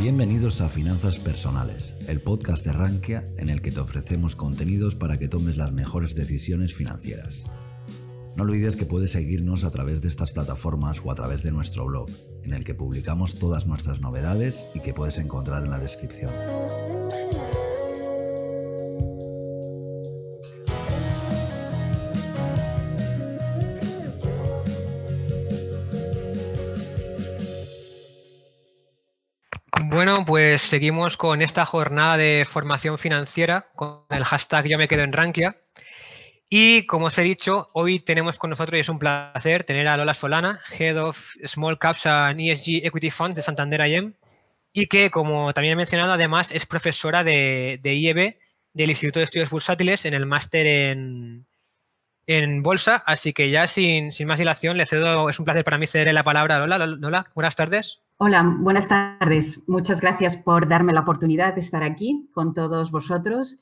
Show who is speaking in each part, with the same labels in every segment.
Speaker 1: Bienvenidos a Finanzas Personales, el podcast de Rankia en el que te ofrecemos contenidos para que tomes las mejores decisiones financieras. No olvides que puedes seguirnos a través de estas plataformas o a través de nuestro blog, en el que publicamos todas nuestras novedades y que puedes encontrar en la descripción.
Speaker 2: Pues seguimos con esta jornada de formación financiera con el hashtag Yo me quedo en Rankia. Y como os he dicho, hoy tenemos con nosotros y es un placer tener a Lola Solana, Head of Small Caps and ESG Equity Funds de Santander IM, y que, como también he mencionado, además es profesora de, de IEB del Instituto de Estudios Bursátiles en el máster en, en Bolsa. Así que ya sin, sin, más dilación, le cedo, es un placer para mí cederle la palabra a Lola. Lola, buenas tardes.
Speaker 3: Hola, buenas tardes. Muchas gracias por darme la oportunidad de estar aquí con todos vosotros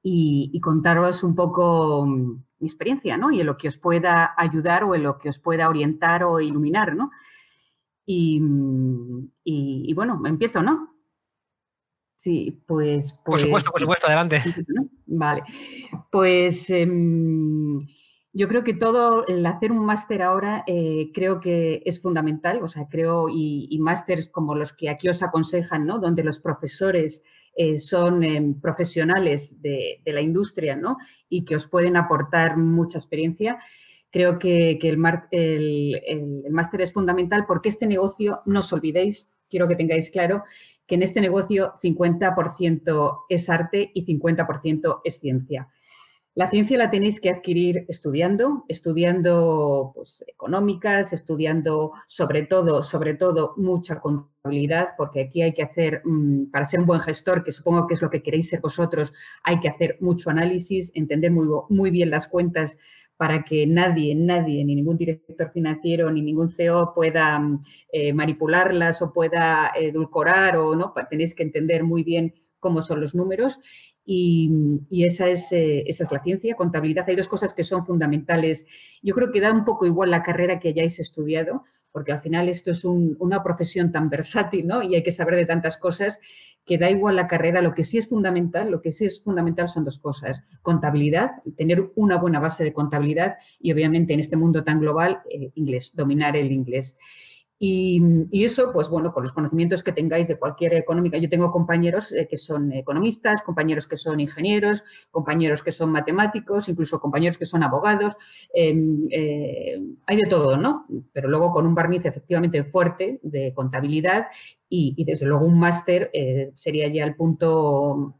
Speaker 3: y, y contaros un poco mm, mi experiencia, ¿no? Y en lo que os pueda ayudar o en lo que os pueda orientar o iluminar, ¿no? Y, mm, y, y bueno, empiezo, ¿no? Sí, pues, pues,
Speaker 2: Por supuesto, por supuesto, adelante.
Speaker 3: Vale. Pues eh, yo creo que todo el hacer un máster ahora eh, creo que es fundamental, o sea, creo y, y másteres como los que aquí os aconsejan, ¿no? Donde los profesores eh, son eh, profesionales de, la industria, ¿no? Y que os pueden aportar mucha experiencia. Creo que, el máster es fundamental porque este negocio, no os olvidéis, quiero que tengáis claro que en este negocio 50% es arte y 50% es ciencia. La ciencia la tenéis que adquirir estudiando, estudiando pues, económicas, estudiando sobre todo, sobre todo mucha contabilidad, porque aquí hay que hacer, mmm, para ser un buen gestor, que supongo que es lo que queréis ser vosotros, hay que hacer mucho análisis, entender muy, muy bien las cuentas para que nadie, nadie, ni ningún director financiero, ni ningún CEO pueda eh, manipularlas o pueda edulcorar o no, tenéis que entender muy bien cómo son los números y, esa, es, eh, esa es la ciencia, contabilidad. Hay dos cosas que son fundamentales. Yo creo que da un poco igual la carrera que hayáis estudiado, porque al final esto es un, una profesión tan versátil ¿no? y hay que saber de tantas cosas que da igual la carrera. Lo que sí es fundamental, lo que sí es fundamental son dos cosas. Contabilidad, tener una buena base de contabilidad y obviamente en este mundo tan global, eh, inglés, dominar el inglés. Y, eso, pues bueno, con los conocimientos que tengáis de cualquier económica. Yo tengo compañeros eh, que son economistas, compañeros que son ingenieros, compañeros que son matemáticos, incluso compañeros que son abogados. Eh, eh, hay de todo, ¿no? Pero luego con un barniz efectivamente fuerte de contabilidad y, y desde luego un máster eh, sería ya el punto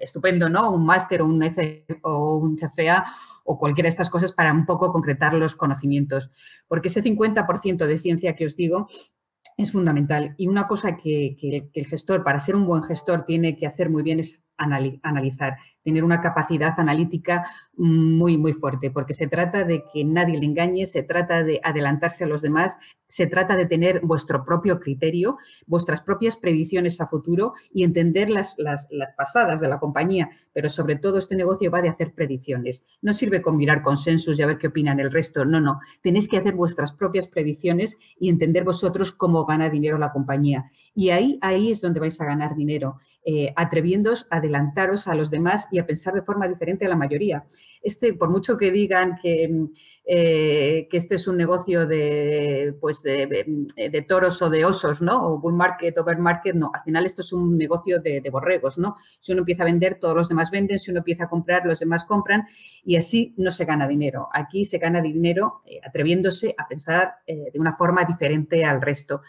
Speaker 3: estupendo, ¿no? Un máster o un CFA o cualquiera de estas cosas para un poco concretar los conocimientos. Porque ese 50% de ciencia que os digo es fundamental. Y una cosa que, que, el gestor, para ser un buen gestor, tiene que hacer muy bien es analizar, tener una capacidad analítica muy, muy fuerte, porque se trata de que nadie le engañe, se trata de adelantarse a los demás, se trata de tener vuestro propio criterio, vuestras propias predicciones a futuro y entender las, las, pasadas de la compañía, pero sobre todo este negocio va de hacer predicciones. No sirve con mirar consensos y a ver qué opinan el resto, no, no. Tenéis que hacer vuestras propias predicciones y entender vosotros cómo gana dinero la compañía. Y ahí, ahí es donde vais a ganar dinero, eh, atreviéndoos a adelantaros a los demás y a pensar de forma diferente a la mayoría. Este, por mucho que digan que, eh, que este es un negocio de, pues de, toros o de osos, ¿no? O bull market o bear market, no. Al final esto es un negocio de, de, borregos, ¿no? Si uno empieza a vender, todos los demás venden. Si uno empieza a comprar, los demás compran. Y así no se gana dinero. Aquí se gana dinero eh, atreviéndose a pensar eh, de una forma diferente al resto.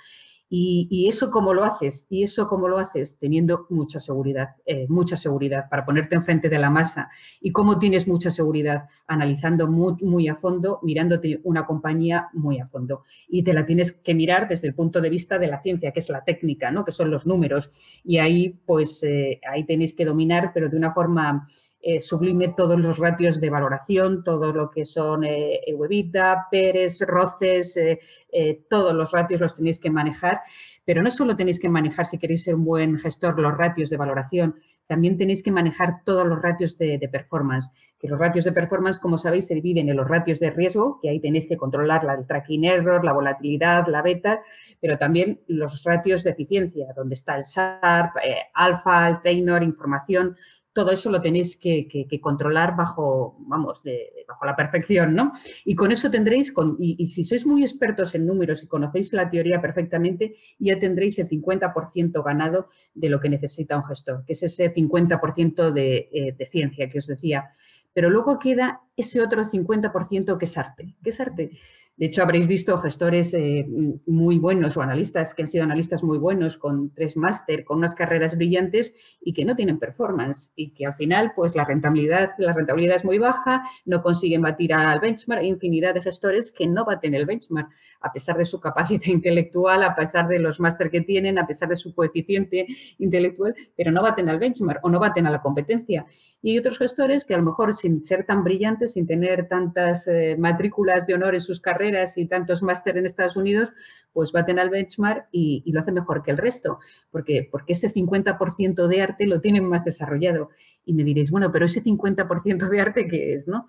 Speaker 3: Y, eso cómo lo haces, y eso cómo lo haces teniendo mucha seguridad, eh, mucha seguridad para ponerte enfrente de la masa. Y cómo tienes mucha seguridad analizando muy, muy, a fondo, mirándote una compañía muy a fondo. Y te la tienes que mirar desde el punto de vista de la ciencia, que es la técnica, ¿no? que son los números. Y ahí, pues, eh, ahí tenéis que dominar, pero de una forma eh, sublime todos los ratios de valoración, todo lo que son eh, EBITDA, PERES, ROCES, eh, eh, todos los ratios los tenéis que manejar, pero no solo tenéis que manejar si queréis ser un buen gestor los ratios de valoración, también tenéis que manejar todos los ratios de, performance. Que los ratios de performance, como sabéis, se dividen en los ratios de riesgo, que ahí tenéis que controlar la, el tracking error, la volatilidad, la beta, pero también los ratios de eficiencia, donde está el SARP, eh, alfa, el trainer, información, todo eso lo tenéis que, controlar bajo, vamos, bajo la perfección, ¿no? Y con eso tendréis, con, y, si sois muy expertos en números y conocéis la teoría perfectamente, ya tendréis el 50% ganado de lo que necesita un gestor, que es ese 50% de, eh, de ciencia que os decía. Pero luego queda ese otro 50% que es arte. ¿Qué es arte? De hecho, habréis visto gestores eh, muy buenos o analistas que han sido analistas muy buenos con tres máster, con unas carreras brillantes y que no tienen performance y que al final, pues la rentabilidad, la rentabilidad es muy baja, no consiguen batir al benchmark. Infinidad de gestores que no baten el benchmark a pesar de su capacidad intelectual, a pesar de los máster que tienen, a pesar de su coeficiente intelectual, pero no baten al benchmark o no baten a la competencia. Y hay otros gestores que a lo mejor sin ser tan brillantes, sin tener tantas eh, matrículas de honor en sus carreras y tantos máster en Estados Unidos, pues baten al benchmark y, lo hacen mejor que el resto. porque Porque ese 50% de arte lo tienen más desarrollado. Y me diréis, bueno, pero ese 50% de arte, ¿qué es? ¿no?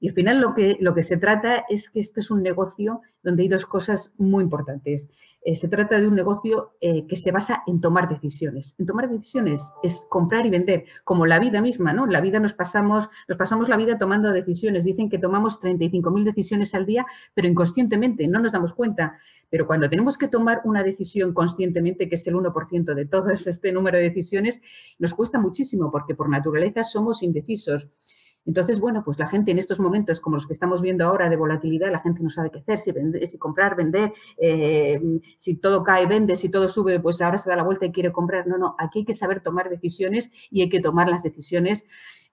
Speaker 3: Y al final lo que, lo que se trata es que este es un negocio donde hay dos cosas muy importantes. Eh, se trata de un negocio eh, que se basa en tomar decisiones. En tomar decisiones es comprar y vender, como la vida misma, ¿no? La vida nos pasamos, nos pasamos la vida tomando decisiones. Dicen que tomamos 35.000 decisiones al día, pero inconscientemente, no nos damos cuenta. Pero cuando tenemos que tomar una decisión conscientemente, que es el 1% de todo este número de decisiones, nos cuesta muchísimo porque por naturaleza somos indecisos. Entonces, bueno, pues la gente en estos momentos, como los que estamos viendo ahora de volatilidad, la gente no sabe qué hacer, si, vender, si comprar, vender, eh, si todo cae, vende, si todo sube, pues ahora se da la vuelta y quiere comprar. No, no, aquí hay que saber tomar decisiones y hay que tomar las decisiones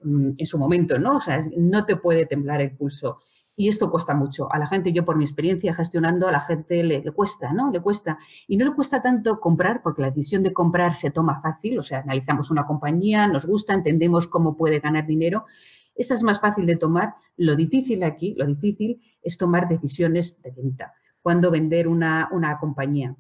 Speaker 3: mm, en su momento, ¿no? O sea, no te puede temblar el pulso. Y esto cuesta mucho. A la gente, yo por mi experiencia gestionando, a la gente le, le, cuesta, ¿no? Le cuesta. Y no le cuesta tanto comprar, porque la decisión de comprar se toma fácil. O sea, analizamos una compañía, nos gusta, entendemos cómo puede ganar dinero, esa es más fácil de tomar. Lo difícil aquí, lo difícil es tomar decisiones de venta, cuando vender una, compañía.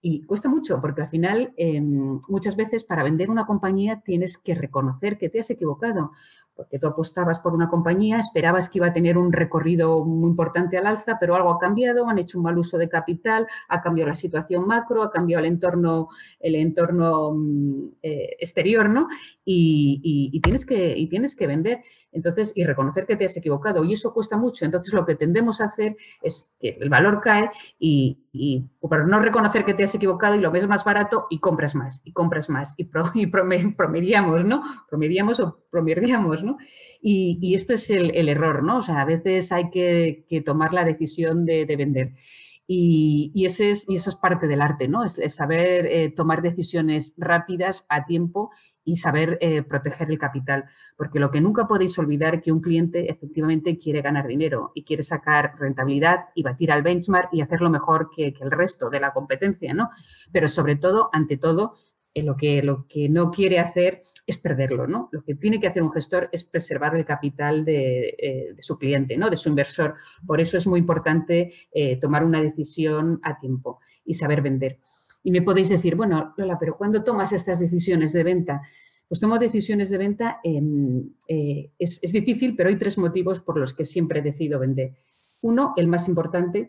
Speaker 3: Y cuesta mucho porque al final em, muchas veces para vender una compañía tienes que reconocer que te has equivocado porque tú apostabas por una compañía, esperabas que iba a tener un recorrido muy importante al alza, pero algo ha cambiado, han hecho un mal uso de capital, ha cambiado la situación macro, ha cambiado el entorno, el entorno mm, eh, exterior, ¿no? Y, tienes que, y tienes que vender. Entonces, y reconocer que te has equivocado. Y eso cuesta mucho. Entonces, lo que tendemos a hacer es que el valor cae y, y no reconocer que te has equivocado y lo ves más barato y compras más, y compras más. Y, y promediamos, ¿no? Promediamos o promediamos, ¿no? Y, y este es el, error, ¿no? O sea, a veces hay que, tomar la decisión de, vender. Y, ese es, y eso es parte del arte, ¿no? Es, saber eh, tomar decisiones rápidas a tiempo y saber eh, proteger el capital. Porque lo que nunca podéis olvidar es que un cliente efectivamente quiere ganar dinero y quiere sacar rentabilidad y batir al benchmark y hacerlo mejor que, el resto de la competencia, ¿no? Pero sobre todo, ante todo, eh, lo, que, lo que no quiere hacer es perderlo, ¿no? Lo que tiene que hacer un gestor es preservar el capital de, eh, su cliente, ¿no? De su inversor. Por eso es muy importante tomar una decisión a tiempo y saber vender. Y me podéis decir, bueno, Lola, pero ¿cuándo tomas estas decisiones de venta? Pues tomo decisiones de venta, en, eh, es, difícil, pero hay tres motivos por los que siempre decido vender. Uno, el más importante,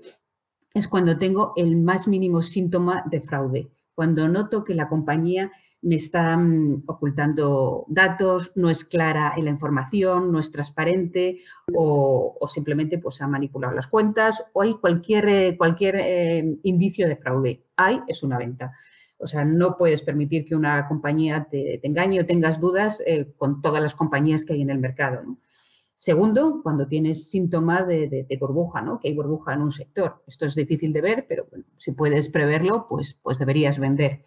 Speaker 3: es cuando tengo el más mínimo síntoma de fraude, cuando noto que la compañía me está mm, ocultando datos, no es clara la información, no es transparente o, simplemente pues, ha manipulado las cuentas o hay cualquier, eh, cualquier eh, indicio de fraude. Hay, es una venta. O sea, no puedes permitir que una compañía te, engañe o tengas dudas eh, con todas las compañías que hay en el mercado. Segundo, cuando tienes síntoma de, burbuja, ¿no? que hay burbuja en un sector. Esto es difícil de ver, pero si puedes preverlo, pues, pues deberías vender.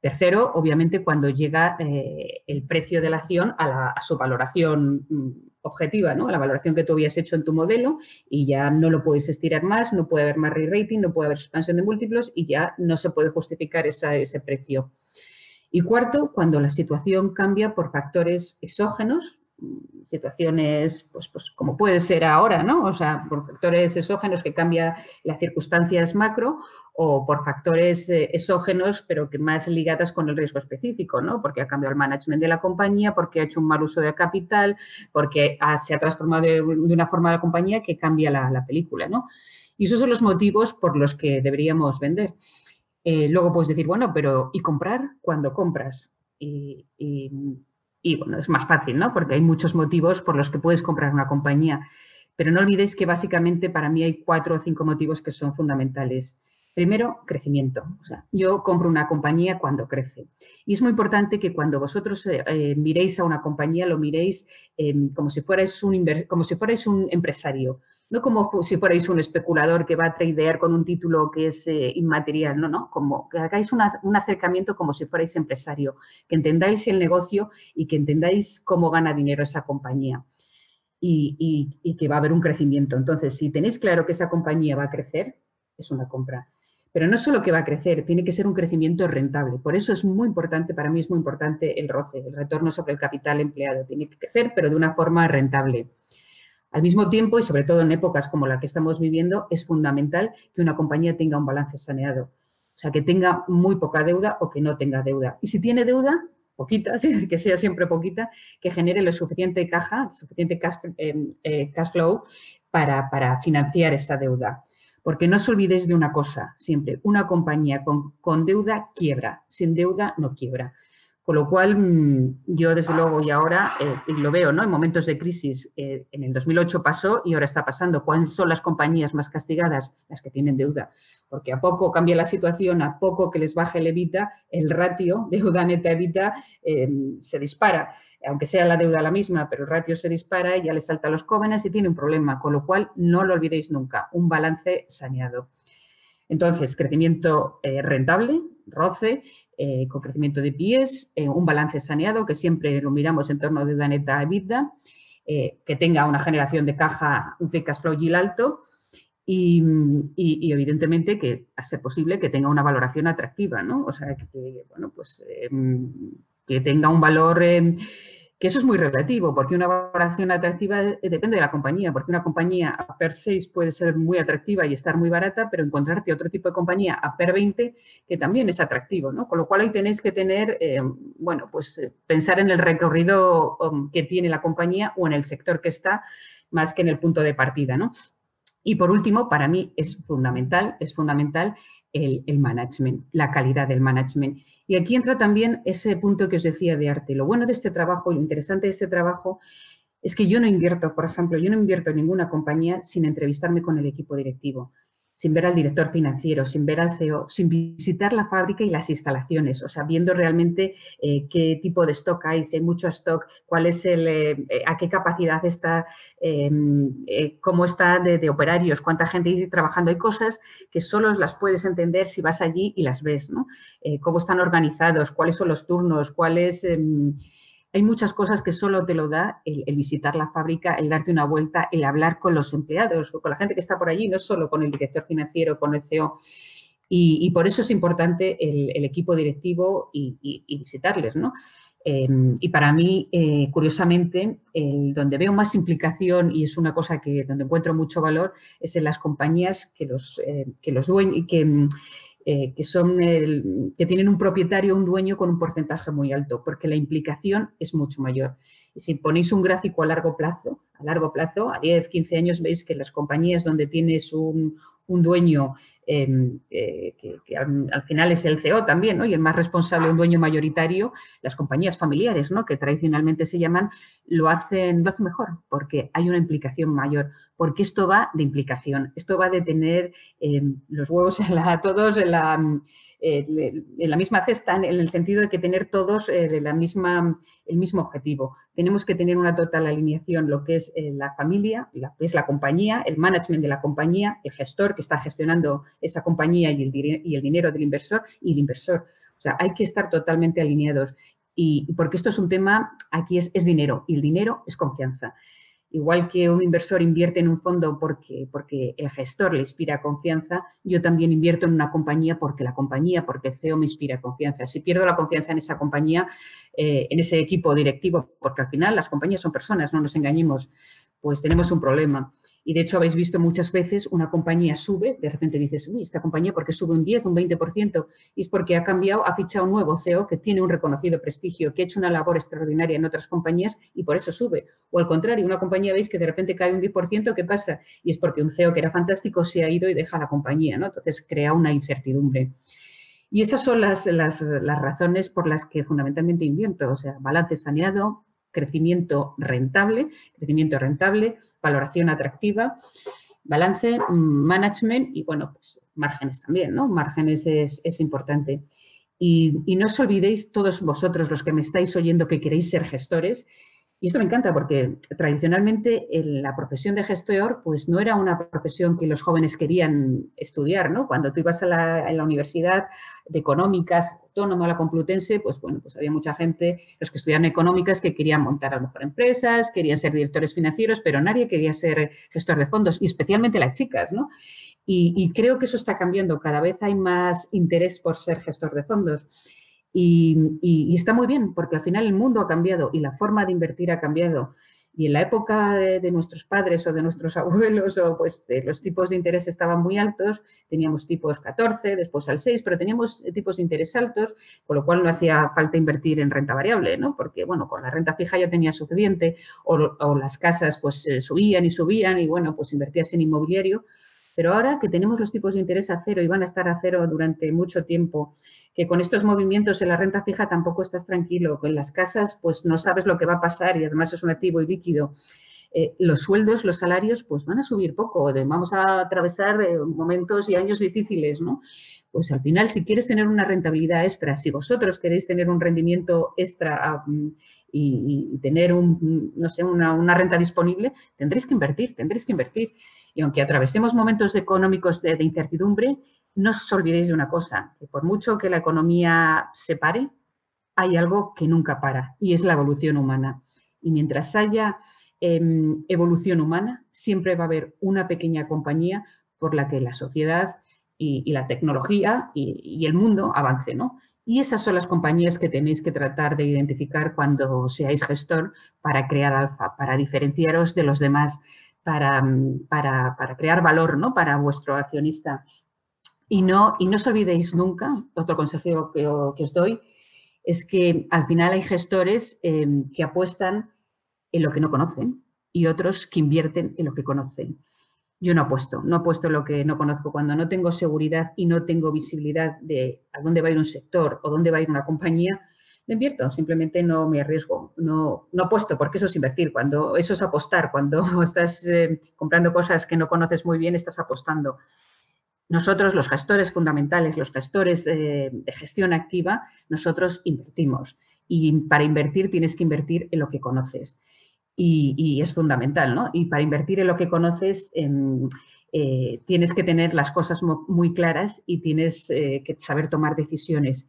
Speaker 3: Tercero, obviamente, cuando llega eh, el precio de la acción a, su valoración mm, objetiva, ¿no? la valoración que tú habías hecho en tu modelo y ya no lo puedes estirar más, no puede haber más re-rating, no puede haber expansión de múltiplos y ya no se puede justificar ese precio. Y cuarto, cuando la situación cambia por factores exógenos, situaciones, pues, pues como puede ser ahora, ¿no? O sea, por factores exógenos que cambia las circunstancias macro o por factores eh, exógenos, pero que más ligadas con el riesgo específico, ¿no? Porque ha cambiado el management de la compañía, porque ha hecho un mal uso del capital, porque se ha transformado de, una forma la compañía que cambia la, película, ¿no? Y esos son los motivos por los que deberíamos vender. Eh, luego puedes decir, bueno, pero ¿y comprar? cuando compras? y bueno, es más fácil, ¿no? Porque hay muchos motivos por los que puedes comprar una compañía. Pero no olvidéis que básicamente para mí hay cuatro o cinco motivos que son fundamentales. Primero, crecimiento. O sea, yo compro una compañía cuando crece. Y es muy importante que cuando vosotros eh, eh, miréis a una compañía, lo miréis como, si fuerais un como si fuerais un empresario no como si fuerais un especulador que va a tradear con un título que es eh, inmaterial, no, no, como que hagáis un acercamiento como si fuerais empresario, que entendáis el negocio y que entendáis cómo gana dinero esa compañía y, y que va a haber un crecimiento. Entonces, si tenéis claro que esa compañía va a crecer, es una compra. Pero no solo que va a crecer, tiene que ser un crecimiento rentable. Por eso es muy importante, para mí es muy importante el ROCE, el retorno sobre el capital empleado. Tiene que crecer, pero de una forma rentable. Al mismo tiempo, y sobre todo en épocas como la que estamos viviendo, es fundamental que una compañía tenga un balance saneado. O sea, que tenga muy poca deuda o que no tenga deuda. Y si tiene deuda, poquita, que sea siempre poquita, que genere lo suficiente caja, suficiente cash, eh, eh, flow para, para, financiar esa deuda. Porque no os olvidéis de una cosa, siempre, una compañía con, con deuda quiebra, sin deuda no quiebra. Con lo cual, mm, yo desde luego y ahora eh, lo veo, ¿no? En momentos de crisis, eh, en el 2008 pasó y ahora está pasando. ¿Cuáles son las compañías más castigadas? Las que tienen deuda. Porque a poco cambia la situación, a poco que les baje el evita, el ratio deuda neta evita eh, se dispara. Aunque sea la deuda la misma, pero el ratio se dispara y ya le salta a los jóvenes y tiene un problema. Con lo cual, no lo olvidéis nunca, un balance saneado. Entonces, crecimiento rentable, roce, eh, con crecimiento de pies, eh, un balance saneado, que siempre lo miramos en torno de Daneta EBITDA, eh, que tenga una generación de caja, un free cash flow yield alto y, evidentemente que, a ser posible, que tenga una valoración atractiva, ¿no? O sea, que, bueno, pues, que tenga un valor que eso es muy relativo, porque una valoración atractiva eh, depende de la compañía, porque una compañía a PER 6 puede ser muy atractiva y estar muy barata, pero encontrarte otro tipo de compañía a PER 20 que también es atractivo, ¿no? Con lo cual ahí tenéis que tener, eh, bueno, pues eh, pensar en el recorrido um, que tiene la compañía o en el sector que está, más que en el punto de partida, ¿no? Y por último, para mí es fundamental, es fundamental el, management, la calidad del management. Y aquí entra también ese punto que os decía de arte. Lo bueno de este trabajo y lo interesante de este trabajo es que yo no invierto, por ejemplo, yo no invierto en ninguna compañía sin entrevistarme con el equipo directivo sin ver al director financiero, sin ver al CEO, sin visitar la fábrica y las instalaciones, o sea, viendo realmente eh, qué tipo de stock hay, si hay mucho stock, cuál es el, eh, eh, a qué capacidad está, em, cómo está de, operarios, cuánta gente hay trabajando. Hay cosas que solo las puedes entender si vas allí y las ves, ¿no? cómo están organizados, cuáles son los turnos, cuáles em, hay muchas cosas que solo te lo da el, visitar la fábrica, el darte una vuelta, el hablar con los empleados, con la gente que está por allí, no solo con el director financiero, con el CEO. Y, por eso es importante el, equipo directivo y, visitarles, ¿no? Em, y para mí, eh, curiosamente, donde veo más implicación y es una cosa que donde encuentro mucho valor es en las compañías que los, eh, que los dueños, que eh, que, son que tienen un propietario, un dueño con un porcentaje muy alto, porque la implicación es mucho mayor. Y si ponéis un gráfico a largo plazo, a largo plazo, a 10, 15 años, veis que las compañías donde tienes un, un dueño em, eh, que, al, final es el CEO también, ¿no? Y el más responsable, un dueño mayoritario, las compañías familiares, ¿no? Que tradicionalmente se llaman, lo hacen, lo hacen mejor, porque hay una implicación mayor, porque esto va de implicación, esto va de tener em, los huevos a todos en la, en la misma cesta, en el sentido de que tener todos eh, de la misma, el mismo objetivo. Tenemos que tener una total alineación, lo que es eh, la familia, lo que es la compañía, el management de la compañía, el gestor que está gestionando esa compañía y el, y el dinero del inversor y el inversor. O sea, hay que estar totalmente alineados. Y porque esto es un tema, aquí es, es dinero y el dinero es confianza. Igual que un inversor invierte en un fondo porque, porque el gestor le inspira confianza, yo también invierto en una compañía porque la compañía, porque el CEO me inspira confianza. Si pierdo la confianza en esa compañía, eh, en ese equipo directivo, porque al final las compañías son personas, no nos engañemos, pues tenemos un problema. Y de hecho habéis visto muchas veces una compañía sube, de repente dices, uy, esta compañía porque sube un 10, un 20%, y es porque ha cambiado, ha fichado un nuevo CEO que tiene un reconocido prestigio, que ha hecho una labor extraordinaria en otras compañías y por eso sube. O al contrario, una compañía veis que de repente cae un 10%, ¿qué pasa? Y es porque un CEO que era fantástico se ha ido y deja la compañía, ¿no? Entonces crea una incertidumbre. Y esas son las, las, las razones por las que fundamentalmente invierto, o sea, balance saneado, crecimiento rentable, crecimiento rentable, valoración atractiva, balance, mm, management y, bueno, pues márgenes también, ¿no? Márgenes es, importante. Y, y, no os olvidéis, todos vosotros los que me estáis oyendo que queréis ser gestores, y esto me encanta porque tradicionalmente la profesión de gestor pues no era una profesión que los jóvenes querían estudiar, ¿no? Cuando tú ibas a la, la universidad de económicas, autónoma, la complutense, pues bueno, pues había mucha gente, los que estudiaban económicas, que querían montar a lo mejor empresas, querían ser directores financieros, pero nadie quería ser gestor de fondos, y especialmente las chicas, ¿no? Y, y creo que eso está cambiando, cada vez hay más interés por ser gestor de fondos. Y, está muy bien, porque al final el mundo ha cambiado y la forma de invertir ha cambiado. Y en la época de, nuestros padres o de nuestros abuelos, o pues los tipos de interés estaban muy altos, teníamos tipos 14, después al 6, pero teníamos tipos de interés altos, con lo cual no hacía falta invertir en renta variable, ¿no? Porque, bueno, con la renta fija ya tenía suficiente, o, o las casas pues subían y subían, y bueno, pues invertías en inmobiliario. Pero ahora que tenemos los tipos de interés a cero y van a estar a cero durante mucho tiempo, que con estos movimientos en la renta fija tampoco estás tranquilo, con las casas pues no sabes lo que va a pasar y además es un activo y líquido. Eh, los sueldos, los salarios, pues van a subir poco, vamos a atravesar eh, momentos y años difíciles, ¿no? Pues al final, si quieres tener una rentabilidad extra, si vosotros queréis tener un rendimiento extra y, tener un, no sé, una, renta disponible, tendréis que invertir, tendréis que invertir. Y aunque atravesemos momentos económicos de incertidumbre, no os olvidéis de una cosa, que por mucho que la economía se pare, hay algo que nunca para y es la evolución humana. Y mientras haya em, evolución humana, siempre va a haber una pequeña compañía por la que la sociedad y, la tecnología y, el mundo avance, ¿no? Y esas son las compañías que tenéis que tratar de identificar cuando seáis gestor para crear alfa, para diferenciaros de los demás, para, para, para crear valor ¿no? para vuestro accionista y no, y no os olvidéis nunca, otro consejo que, os doy, es que al final hay gestores em, que apuestan en lo que no conocen y otros que invierten en lo que conocen. Yo no apuesto, no apuesto en lo que no conozco. Cuando no tengo seguridad y no tengo visibilidad de a dónde va a ir un sector o dónde va a ir una compañía, no invierto, simplemente no me arriesgo, no, no apuesto, porque eso es invertir, cuando eso es apostar, cuando estás eh, comprando cosas que no conoces muy bien, estás apostando. Nosotros, los gestores fundamentales, los gestores eh, de gestión activa, nosotros invertimos. Y para invertir tienes que invertir en lo que conoces. Y, es fundamental, ¿no? Y para invertir en lo que conoces em, eh, tienes que tener las cosas muy claras y tienes eh, que saber tomar decisiones.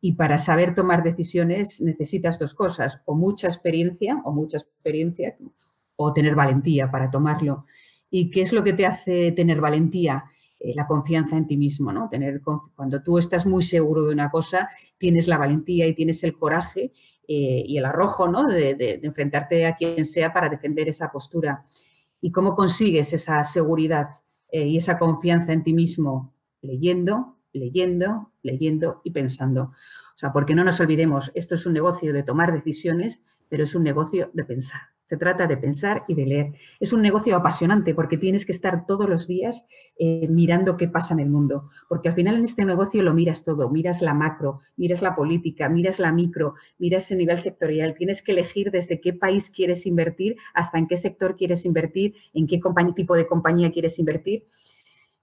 Speaker 3: Y para saber tomar decisiones necesitas dos cosas, o mucha experiencia, o mucha experiencia, o tener valentía para tomarlo. ¿Y qué es lo que te hace tener valentía? Eh, la confianza en ti mismo, ¿no? Tener, cuando tú estás muy seguro de una cosa, tienes la valentía y tienes el coraje eh, y el arrojo, ¿no? De, enfrentarte a quien sea para defender esa postura. ¿Y cómo consigues esa seguridad eh, y esa confianza en ti mismo? Leyendo, leyendo, leyendo y pensando. O sea, porque no nos olvidemos, esto es un negocio de tomar decisiones, pero es un negocio de pensar. Se trata de pensar y de leer. Es un negocio apasionante porque tienes que estar todos los días eh, mirando qué pasa en el mundo. Porque al final en este negocio lo miras todo. Miras la macro, miras la política, miras la micro, miras el nivel sectorial. Tienes que elegir desde qué país quieres invertir hasta en qué sector quieres invertir, en qué tipo de compañía quieres invertir.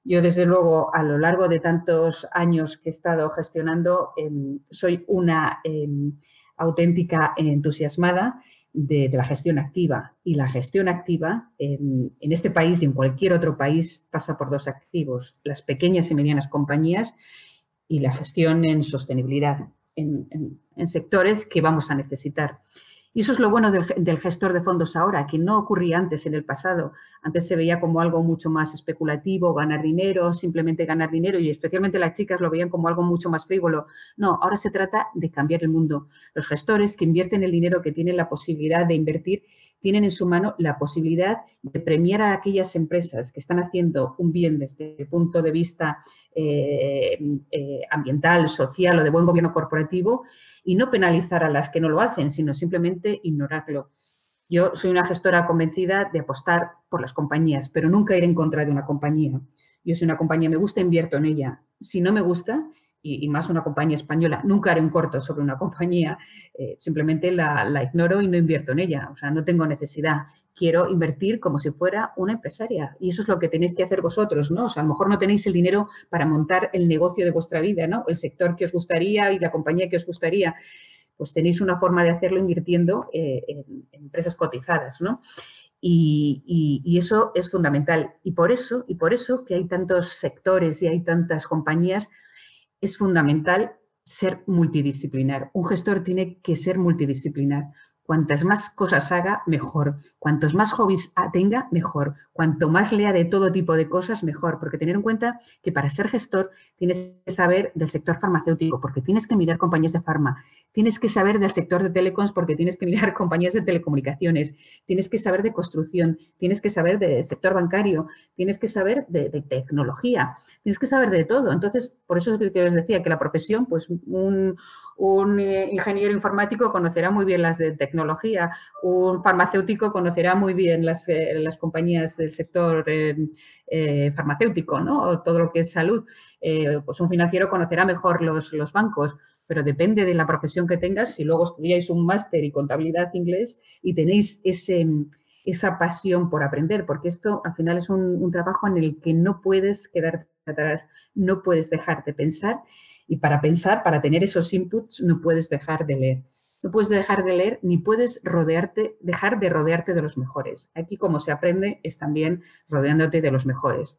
Speaker 3: Yo, desde luego, a lo largo de tantos años que he estado gestionando, em, soy una em, auténtica entusiasmada de, la gestión activa. Y la gestión activa en, este país y en cualquier otro país pasa por dos activos, las pequeñas y medianas compañías y la gestión en sostenibilidad, en, sectores que vamos a necesitar. Y eso es lo bueno del, gestor de fondos ahora, que no ocurría antes en el pasado. Antes se veía como algo mucho más especulativo, ganar dinero, simplemente ganar dinero, y especialmente las chicas lo veían como algo mucho más frívolo. No, ahora se trata de cambiar el mundo. Los gestores que invierten el dinero, que tienen la posibilidad de invertir, tienen en su mano la posibilidad de premiar a aquellas empresas que están haciendo un bien desde el punto de vista eh, eh, ambiental, social o de buen gobierno corporativo y no penalizar a las que no lo hacen, sino simplemente ignorarlo. Yo soy una gestora convencida de apostar por las compañías, pero nunca ir en contra de una compañía. Yo soy una compañía, me gusta, invierto en ella. Si no me gusta, y, más una compañía española, nunca haré un corto sobre una compañía, eh, simplemente la, ignoro y no invierto en ella, o sea, no tengo necesidad. Quiero invertir como si fuera una empresaria y eso es lo que tenéis que hacer vosotros, ¿no? O sea, a lo mejor no tenéis el dinero para montar el negocio de vuestra vida, ¿no? El sector que os gustaría y la compañía que os gustaría, pues tenéis una forma de hacerlo invirtiendo eh, en, empresas cotizadas, ¿no? Y, y, eso es fundamental. Y por eso, y por eso que hay tantos sectores y hay tantas compañías es fundamental ser multidisciplinar. Un gestor tiene que ser multidisciplinar. Cuantas más cosas haga, mejor. Cuantos más hobbies tenga, mejor. Cuanto más lea de todo tipo de cosas, mejor. Porque tener en cuenta que para ser gestor tienes que saber del sector farmacéutico, porque tienes que mirar compañías de farma. Tienes que saber del sector de telecoms, porque tienes que mirar compañías de telecomunicaciones. Tienes que saber de construcción. Tienes que saber del sector bancario. Tienes que saber de, tecnología. Tienes que saber de todo. Entonces, por eso es que os decía que la profesión, pues un, un eh, ingeniero informático conocerá muy bien las de tecnología, un farmacéutico conocerá muy bien las, eh, las compañías del sector eh, farmacéutico, ¿no? Todo lo que es salud. pues un financiero conocerá mejor los, los bancos pero depende de la profesión que tengas. Si luego estudiáis un máster y contabilidad inglés y tenéis ese, esa pasión por aprender, porque esto al final es un, un trabajo en el que no puedes quedarte atrás, no puedes dejar de pensar y para pensar, para tener esos inputs, no puedes dejar de leer. No puedes dejar de leer ni puedes rodearte, dejar de rodearte de los mejores. Aquí como se aprende es también rodeándote de los mejores.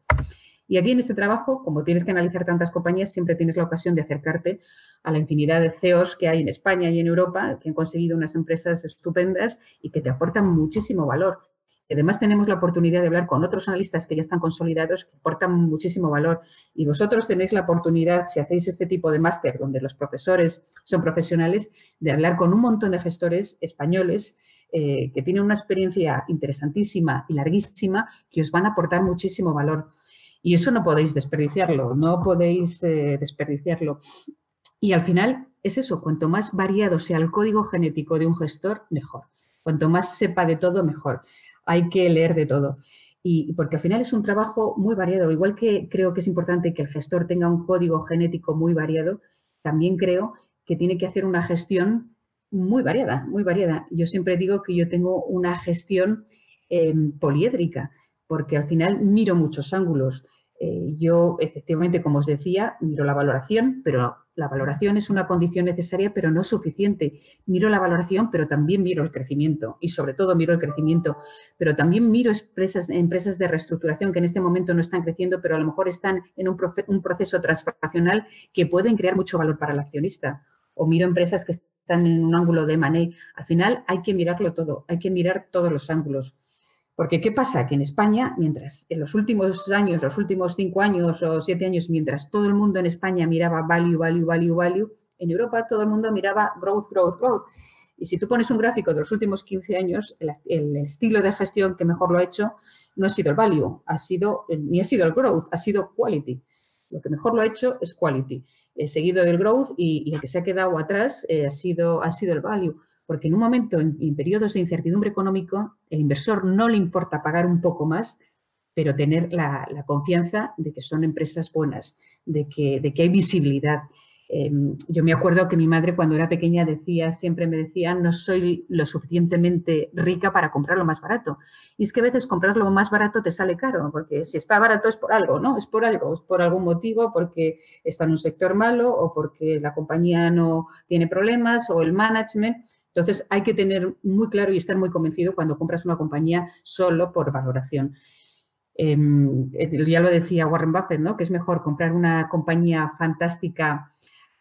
Speaker 3: Y aquí en este trabajo, como tienes que analizar tantas compañías, siempre tienes la ocasión de acercarte a la infinidad de CEOs que hay en España y en Europa, que han conseguido unas empresas estupendas y que te aportan muchísimo valor. Además, tenemos la oportunidad de hablar con otros analistas que ya están consolidados, que aportan muchísimo valor. Y vosotros tenéis la oportunidad, si hacéis este tipo de máster, donde los profesores son profesionales, de hablar con un montón de gestores españoles eh, que tienen una experiencia interesantísima y larguísima, que os van a aportar muchísimo valor. Y eso no podéis desperdiciarlo, no podéis eh, desperdiciarlo. Y al final es eso, cuanto más variado sea el código genético de un gestor, mejor. Cuanto más sepa de todo, mejor hay que leer de todo. Y porque al final es un trabajo muy variado. Igual que creo que es importante que el gestor tenga un código genético muy variado, también creo que tiene que hacer una gestión muy variada, muy variada. Yo siempre digo que yo tengo una gestión em, poliédrica, porque al final miro muchos ángulos. Eh, yo, efectivamente, como os decía, miro la valoración, pero la valoración es una condición necesaria, pero no suficiente. Miro la valoración, pero también miro el crecimiento y sobre todo miro el crecimiento, pero también miro empresas, empresas de reestructuración que en este momento no están creciendo, pero a lo mejor están en un, un proceso transformacional que pueden crear mucho valor para el accionista. O miro empresas que están en un ángulo de money. Al final hay que mirarlo todo, hay que mirar todos los ángulos. Porque ¿qué pasa? Que en España, mientras en los últimos años, los últimos cinco años o siete años, mientras todo el mundo en España miraba value, value, value, value, en Europa todo el mundo miraba growth, growth, growth. Y si tú pones un gráfico de los últimos 15 años, el, estilo de gestión que mejor lo ha hecho no ha sido el value, ha sido, ni ha sido el growth, ha sido quality. Lo que mejor lo ha hecho es quality, eh, seguido del growth y, el que se ha quedado atrás eh, ha, sido, ha sido el value porque en un momento, en, periodos de incertidumbre económico, el inversor no le importa pagar un poco más, pero tener la, confianza de que son empresas buenas, de que, de que hay visibilidad. Em, yo me acuerdo que mi madre cuando era pequeña decía, siempre me decía, no soy lo suficientemente rica para comprar lo más barato. Y es que a veces comprar lo más barato te sale caro, porque si está barato es por algo, ¿no? Es por algo, es por algún motivo, porque está en un sector malo o porque la compañía no tiene problemas o el management. Entonces, hay que tener muy claro y estar muy convencido cuando compras una compañía solo por valoración. Em, eh, ya lo decía Warren Buffett, ¿no? que es mejor comprar una compañía fantástica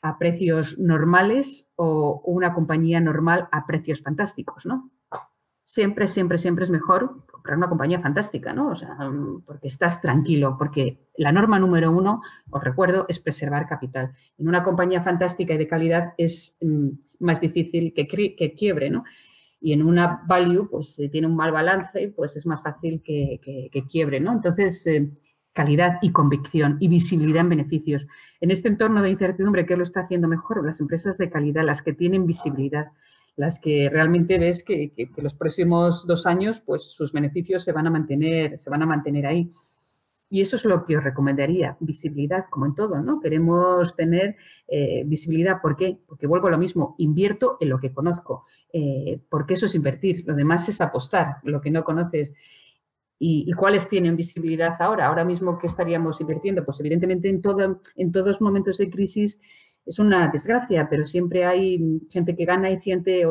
Speaker 3: a precios normales o una compañía normal a precios fantásticos, ¿no? Siempre, siempre, siempre es mejor comprar una compañía fantástica, ¿no? O sea, porque estás tranquilo, porque la norma número uno, os recuerdo, es preservar capital. En una compañía fantástica y de calidad es mm, más difícil que, que quiebre, ¿no? y en una value, pues tiene un mal balance, pues es más fácil que, quiebre, ¿no? Entonces, eh, calidad y convicción y visibilidad en beneficios. En este entorno de incertidumbre, ¿qué lo está haciendo mejor? Las empresas de calidad, las que tienen visibilidad, las que realmente ves que, que, los próximos dos años, pues sus beneficios se van a mantener, se van a mantener ahí. Y eso es lo que os recomendaría, visibilidad, como en todo, ¿no? Queremos tener eh, visibilidad, ¿por qué? Porque vuelvo a lo mismo, invierto en lo que conozco, eh, porque eso es invertir, lo demás es apostar, lo que no conoces. ¿Y, cuáles tienen visibilidad ahora? Ahora mismo, ¿qué estaríamos invirtiendo? Pues evidentemente en, todo, en todos momentos de crisis es una desgracia, pero siempre hay gente que gana y gente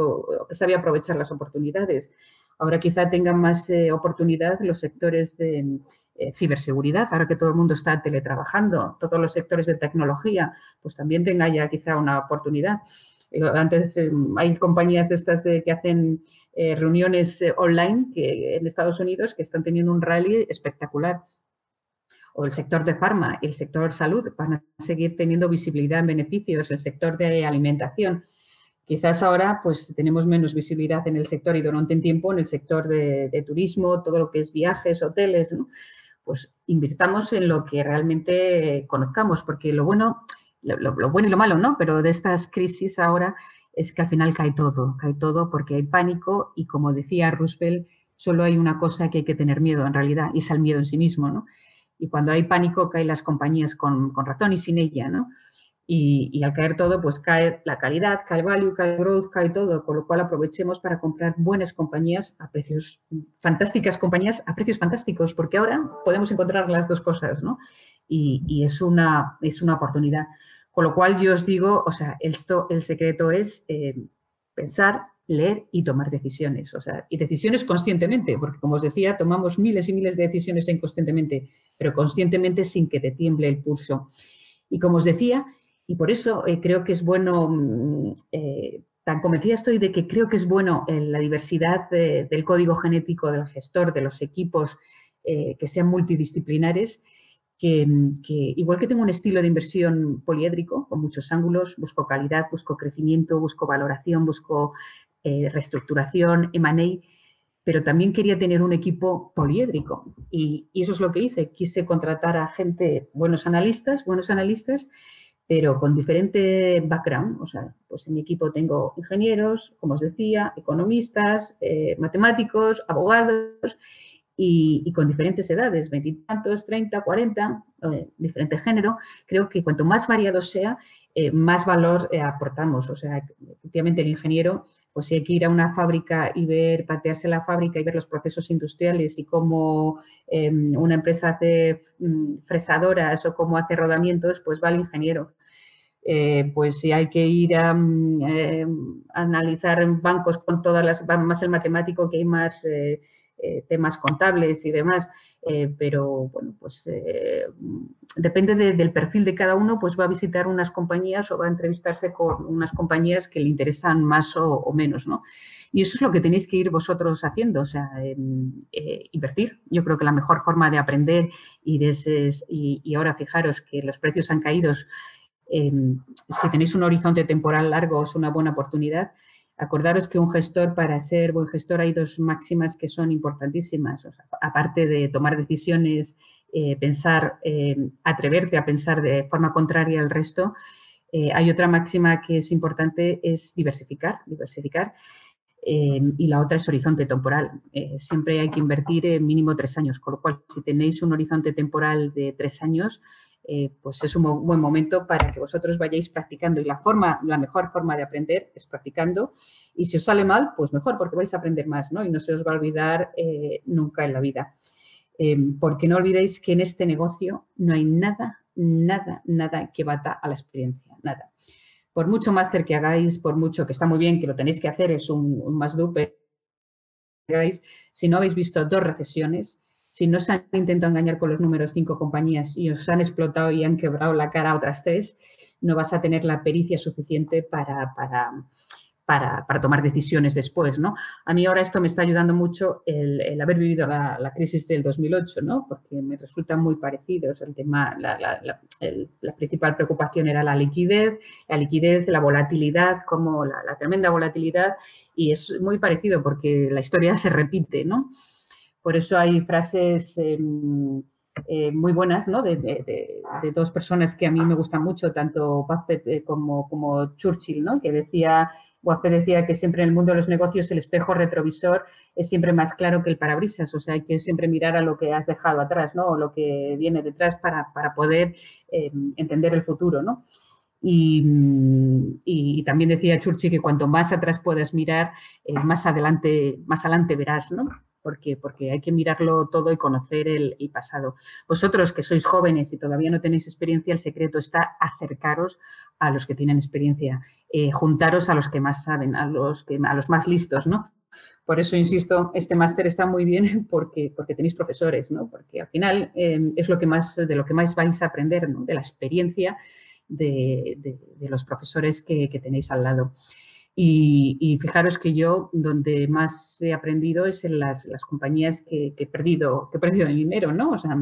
Speaker 3: que sabe aprovechar las oportunidades. Ahora quizá tengan más eh, oportunidad los sectores de eh, ciberseguridad, ahora que todo el mundo está teletrabajando, todos los sectores de tecnología, pues también tenga ya quizá una oportunidad. Eh, antes hay compañías de estas de, que hacen reuniones online que, en Estados Unidos que están teniendo un rally espectacular. O el sector de farma, el sector salud van a seguir teniendo visibilidad en beneficios, el sector de alimentación. Quizás ahora pues tenemos menos visibilidad en el sector y durante un tiempo en el sector de, turismo, todo lo que es viajes, hoteles, pues invirtamos en lo que realmente conozcamos, porque lo bueno, lo, bueno y lo malo, ¿no? Pero de estas crisis ahora es que al final cae todo, cae todo porque hay pánico y como decía Roosevelt, solo hay una cosa que hay que tener miedo en realidad y es el miedo en sí mismo, ¿no? Y cuando hay pánico caen las compañías con, con razón y sin ella, ¿no? Y, al caer todo, pues cae la calidad, cae el value, cae el growth, cae todo, con lo cual aprovechemos para comprar buenas compañías a precios, fantásticas compañías a precios fantásticos, porque ahora podemos encontrar las dos cosas, ¿no? Y, es, una, es una oportunidad. Con lo cual yo os digo, o sea, esto, el secreto es eh, pensar, leer y tomar decisiones, o sea, y decisiones conscientemente, porque como os decía, tomamos miles y miles de decisiones inconscientemente, pero conscientemente sin que te tiemble el pulso. Y como os decía, y por eso eh, creo que es bueno, mm, eh, tan convencida estoy de que creo que es bueno eh, la diversidad del código genético del gestor, de los equipos que sean multidisciplinares, que, igual que tengo un estilo de inversión poliédrico, con muchos ángulos, busco calidad, busco crecimiento, busco valoración, busco reestructuración, M&A, pero también quería tener un equipo poliédrico. Y, eso es lo que hice. Quise contratar a gente, buenos analistas, buenos analistas, pero con diferente background. O sea, pues en mi equipo tengo ingenieros, como os decía, economistas, eh, matemáticos, abogados y, con diferentes edades, veintitantos, treinta, cuarenta, eh, diferente género. Creo que cuanto más variado sea, eh, más valor aportamos. O sea, efectivamente el ingeniero pues si hay que ir a una fábrica y ver, patearse la fábrica y ver los procesos industriales y cómo em, una empresa hace mm, fresadoras o cómo hace rodamientos, pues va el ingeniero. Eh, pues si hay que ir a, mm, em, analizar bancos con todas las, más el matemático que hay más eh, eh, temas contables y demás, eh, pero bueno, pues eh, depende del perfil de cada uno, pues va a visitar unas compañías o va a entrevistarse con unas compañías que le interesan más o, menos, ¿no? Y eso es lo que tenéis que ir vosotros haciendo, o sea, invertir. Yo creo que la mejor forma de aprender y, de y, ahora fijaros que los precios han caído, si tenéis un horizonte temporal largo es una buena oportunidad, Acordaros que un gestor, para ser buen gestor, hay dos máximas que son importantísimas. aparte de tomar decisiones, eh, pensar, eh, atreverte a pensar de forma contraria al resto, eh, hay otra máxima que es importante, es diversificar, diversificar. y la otra es horizonte temporal. siempre hay que invertir en mínimo tres años, con lo cual, si tenéis un horizonte temporal de tres años, eh, pues es un buen momento para que vosotros vayáis practicando. Y la forma, la mejor forma de aprender es practicando. Y si os sale mal, pues mejor, porque vais a aprender más, ¿no? Y no se os va a olvidar eh, nunca en la vida. Eh, porque no olvidéis que en este negocio no hay nada, nada, nada que bata a la experiencia, nada. Por mucho máster que hagáis, por mucho que está muy bien, que lo tenéis que hacer, es un, un más dupe, si no habéis visto dos recesiones, si no se han intentado engañar con los números cinco compañías y os han explotado y han quebrado la cara a otras tres, no vas a tener la pericia suficiente para, para, tomar decisiones después, ¿no? A mí ahora esto me está ayudando mucho el, haber vivido la, crisis del 2008, ¿no? Porque me resulta muy parecido. el tema, la, principal preocupación era la liquidez, la liquidez, la volatilidad, como la, tremenda volatilidad, y es muy parecido porque la historia se repite, ¿no? Por eso hay frases... Em, eh, muy buenas, ¿no? De, dos personas que a mí me gustan mucho, tanto Buffett eh, como, Churchill, ¿no? Que decía Guape decía que siempre en el mundo de los negocios el espejo retrovisor es siempre más claro que el parabrisas, o sea, hay que siempre mirar a lo que has dejado atrás, ¿no? O lo que viene detrás para, poder em, entender el futuro, ¿no? Y, también decía Churchill que cuanto más atrás puedas mirar, eh, más adelante, más adelante verás, ¿no? Porque, porque hay que mirarlo todo y conocer el, pasado. Vosotros que sois jóvenes y todavía no tenéis experiencia, el secreto está acercaros a los que tienen experiencia, eh, juntaros a los que más saben, a los, que, a los más listos, ¿no? Por eso, insisto, este máster está muy bien porque, porque tenéis profesores, ¿no? Porque al final eh, es lo que más, de lo que más vais a aprender. De la experiencia de, los profesores que, que tenéis al lado. Y, fijaros que yo donde más he aprendido es en las, compañías que, he perdido, que he perdido el dinero, ¿no? O sea,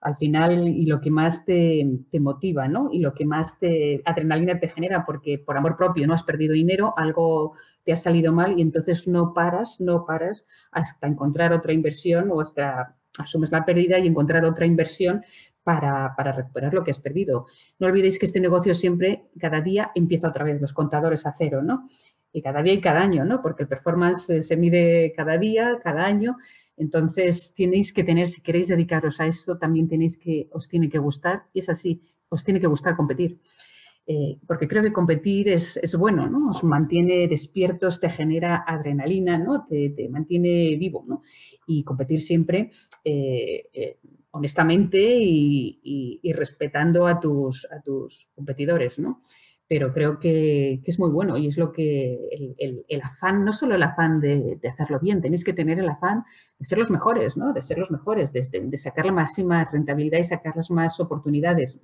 Speaker 3: al final y lo que más te, motiva, ¿no? Y lo que más te adrenalina te genera, porque por amor propio no has perdido dinero, algo te ha salido mal y entonces no paras, no paras hasta encontrar otra inversión o hasta asumes la pérdida y encontrar otra inversión para, recuperar lo que has perdido. No olvidéis que este negocio siempre, cada día, empieza otra vez, los contadores a cero, ¿no? Y cada día y cada año, ¿no? Porque el performance eh, se mide cada día, cada año. Entonces, tenéis que tener, si queréis dedicaros a esto, también tenéis que, os tiene que gustar, y es así, os tiene que gustar competir. Eh, porque creo que competir es, bueno, ¿no? Os mantiene despiertos, te genera adrenalina, ¿no? Te, mantiene vivo, ¿no? Y competir siempre eh, honestamente y, respetando a tus, a tus competidores, ¿no? Pero creo que, es muy bueno y es lo que el, afán, no solo el afán de, hacerlo bien, tenéis que tener el afán de ser los mejores, ¿no? De ser los mejores, de, sacar la máxima rentabilidad y sacar las más oportunidades.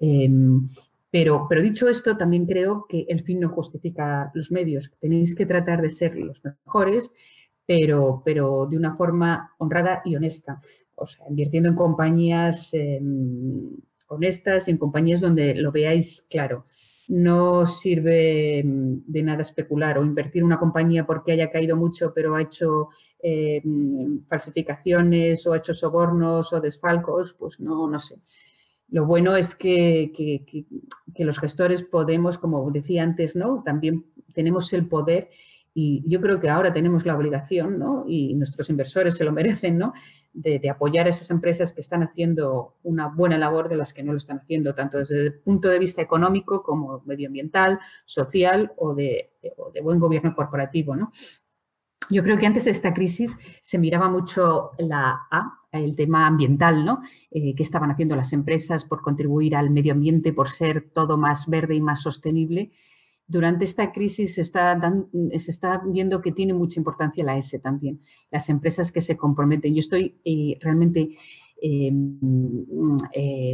Speaker 3: Em, pero, pero, dicho esto, también creo que el fin no justifica los medios. Tenéis que tratar de ser los mejores, pero, pero de una forma honrada y honesta o sea, invirtiendo en compañías em, honestas, en compañías donde lo veáis claro. No sirve em, de nada especular o invertir en una compañía porque haya caído mucho, pero ha hecho em, falsificaciones o ha hecho sobornos o desfalcos, pues no, no sé. Lo bueno es que, que los gestores podemos, como decía antes, ¿no? También tenemos el poder y yo creo que ahora tenemos la obligación, ¿no? y nuestros inversores se lo merecen, ¿no? De, apoyar a esas empresas que están haciendo una buena labor de las que no lo están haciendo, tanto desde el punto de vista económico como medioambiental, social o de, buen gobierno corporativo. ¿no? Yo creo que antes de esta crisis se miraba mucho la el tema ambiental, ¿no? Eh, ¿Qué estaban haciendo las empresas por contribuir al medio ambiente, por ser todo más verde y más sostenible? Durante esta crisis se está, se está, viendo que tiene mucha importancia la S también, las empresas que se comprometen. Yo estoy eh, realmente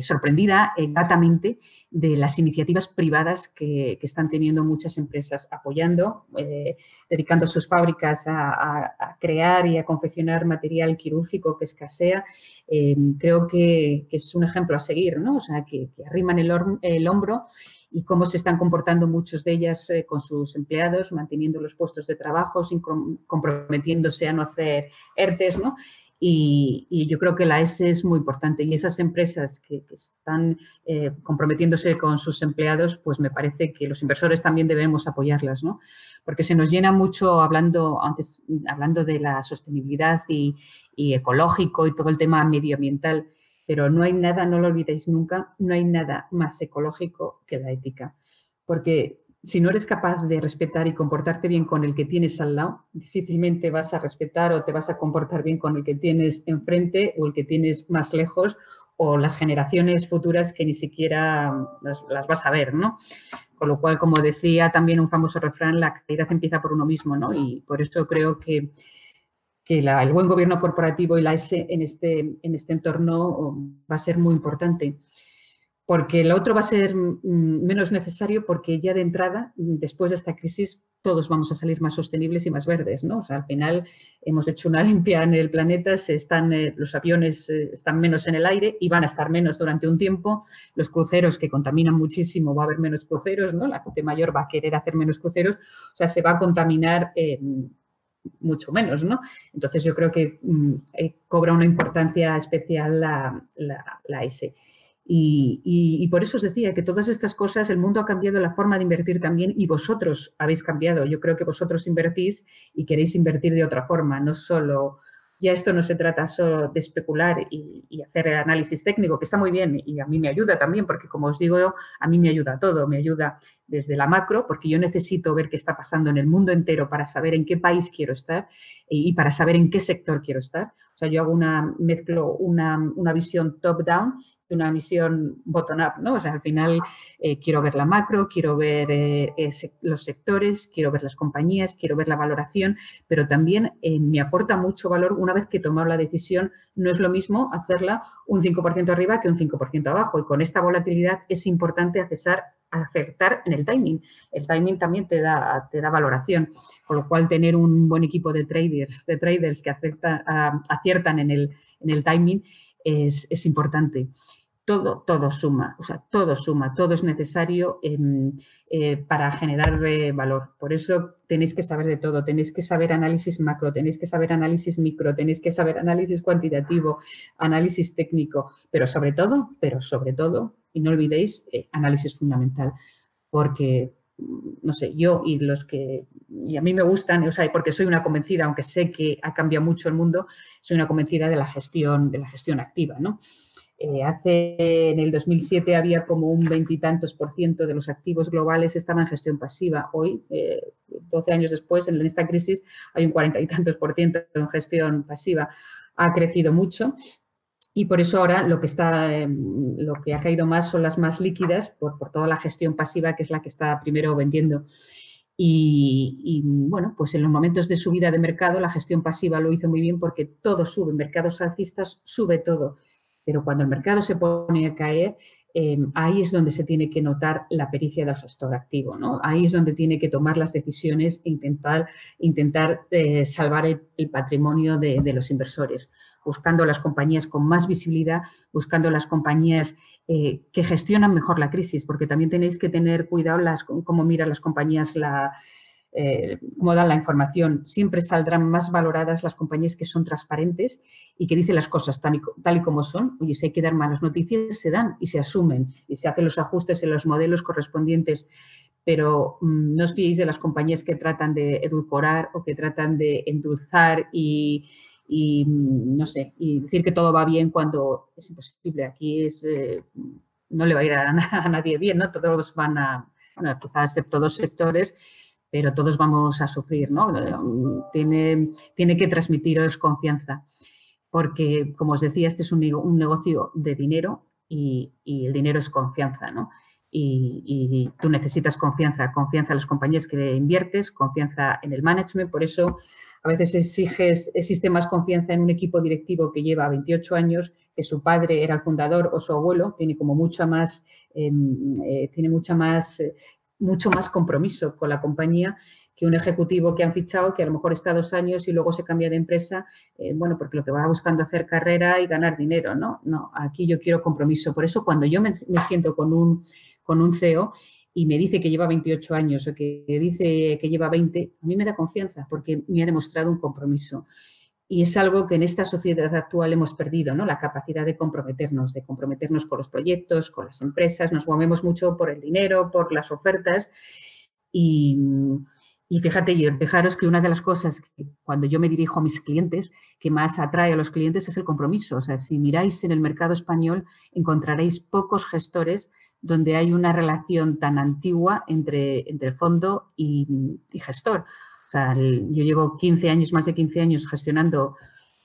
Speaker 3: sorprendida eh, gratamente de las iniciativas privadas que, están teniendo muchas empresas apoyando, dedicando sus fábricas a, crear y a confeccionar material quirúrgico que escasea. Creo que, es un ejemplo a seguir, ¿no? O sea, que, arriman el, hombro y cómo se están comportando muchos de ellas eh, con sus empleados, manteniendo los puestos de trabajo, sin comprometiéndose a no hacer ERTES, ¿no? Y, yo creo que la S es muy importante y esas empresas que, están eh, comprometiéndose con sus empleados, pues me parece que los inversores también debemos apoyarlas, ¿no? Porque se nos llena mucho hablando, antes, hablando de la sostenibilidad y, y ecológico y todo el tema medioambiental pero no hay nada, no lo olvidéis nunca, no hay nada más ecológico que la ética. Porque si no eres capaz de respetar y comportarte bien con el que tienes al lado, difícilmente vas a respetar o te vas a comportar bien con el que tienes enfrente o el que tienes más lejos o las generaciones futuras que ni siquiera las, las vas a ver, ¿no? Con lo cual, como decía también un famoso refrán, la calidad empieza por uno mismo, ¿no? Y por eso creo que que el buen gobierno corporativo y la S en este, en este entorno va a ser muy importante. Porque lo otro va a ser mm, menos necesario porque ya de entrada, después de esta crisis, todos vamos a salir más sostenibles y más verdes, ¿no? Al final hemos hecho una limpia en el planeta, se están, eh, los aviones eh, están menos en el aire y van a estar menos durante un tiempo. Los cruceros que contaminan muchísimo, va a haber menos cruceros, ¿no? La gente mayor va a querer hacer menos cruceros, o sea, se va a contaminar eh, mucho menos, ¿no? Entonces yo creo que mm, cobra una importancia especial la, la, la S. Y, por eso os decía que todas estas cosas, el mundo ha cambiado la forma de invertir también y vosotros habéis cambiado. Yo creo que vosotros invertís y queréis invertir de otra forma, no solo, ya esto no se trata solo de especular y, hacer el análisis técnico, que está muy bien y a mí me ayuda también, porque como os digo, a mí me ayuda todo, me ayuda desde la macro, porque yo necesito ver qué está pasando en el mundo entero para saber en qué país quiero estar y, para saber en qué sector quiero estar. O sea, yo hago una, mezclo una, una visión top-down una misión bottom-up, ¿no? O sea, al final eh, quiero ver la macro, quiero ver eh, los sectores, quiero ver las compañías, quiero ver la valoración, pero también eh, me aporta mucho valor una vez que he tomado la decisión, no es lo mismo hacerla un 5% arriba que un 5% abajo y con esta volatilidad es importante accesar acertar en el timing. El timing también te da, te da valoración, con lo cual tener un buen equipo de traders, de traders que aciertan en el, en el timing es, es importante todo, todo suma, o sea, todo suma, todo es necesario em, eh, para generar eh, valor. Por eso tenéis que saber de todo, tenéis que saber análisis macro, tenéis que saber análisis micro, tenéis que saber análisis cuantitativo, análisis técnico, pero sobre todo, pero sobre todo, y no olvidéis, eh, análisis fundamental, porque mm, no sé, yo y los que, y a mí me gustan, o sea, porque soy una convencida, aunque sé que ha cambiado mucho el mundo, soy una convencida de la gestión, de la gestión activa, ¿no? Eh, hace, en el 2007 había como un veintitantos por ciento de los activos globales estaban en gestión pasiva. Hoy, 12 eh, años después, en esta crisis, hay un cuarenta y tantos por ciento en gestión pasiva. Ha crecido mucho y por eso ahora lo que, está, em, lo que ha caído más son las más líquidas por, por, toda la gestión pasiva, que es la que está primero vendiendo. Y, y, bueno, pues en los momentos de subida de mercado, la gestión pasiva lo hizo muy bien porque todo sube. Mercados alcistas sube todo pero cuando el mercado se pone a caer, em, ahí es donde se tiene que notar la pericia del gestor activo, ¿no? Ahí es donde tiene que tomar las decisiones e intentar, intentar eh, salvar el, patrimonio de, los inversores, buscando las compañías con más visibilidad, buscando las compañías eh, que gestionan mejor la crisis, porque también tenéis que tener cuidado las, cómo miran las compañías la, eh, cómo dan la información, siempre saldrán más valoradas las compañías que son transparentes y que dicen las cosas tal y, como son. Oye, si hay que dar malas noticias, se dan y se asumen y se hacen los ajustes en los modelos correspondientes. Pero mm, no os fiéis de las compañías que tratan de edulcorar o que tratan de endulzar y, mm, no sé, y decir que todo va bien cuando es imposible. Aquí es, eh, no le va a ir a, a, nadie bien, ¿no? Todos van a, bueno, quizás excepto dos sectores, pero todos vamos a sufrir, ¿no? Tiene, tiene que transmitiros confianza, porque, como os decía, este es un, negocio de dinero y, el dinero es confianza, ¿no? Y, tú necesitas confianza, confianza en las compañías que inviertes, confianza en el management, por eso a veces exiges, existe más confianza en un equipo directivo que lleva 28 años, que su padre era el fundador o su abuelo, tiene como mucha más, em, eh, tiene mucha más mucho más compromiso con la compañía que un ejecutivo que han fichado, que a lo mejor está dos años y luego se cambia de empresa, eh, bueno, porque lo que va buscando hacer carrera y ganar dinero, ¿no? No, aquí yo quiero compromiso. Por eso cuando yo me, siento con un, con un CEO y me dice que lleva 28 años o que dice que lleva 20, a mí me da confianza porque me ha demostrado un compromiso. Y es algo que en esta sociedad actual hemos perdido, ¿no? La capacidad de comprometernos, de comprometernos con los proyectos, con las empresas. Nos movemos mucho por el dinero, por las ofertas. Y, y fíjate, fijaros que una de las cosas que cuando yo me dirijo a mis clientes, que más atrae a los clientes es el compromiso. O sea, si miráis en el mercado español, encontraréis pocos gestores donde hay una relación tan antigua entre, entre fondo y, y gestor. O sea, yo llevo 15 años, más de 15 años gestionando,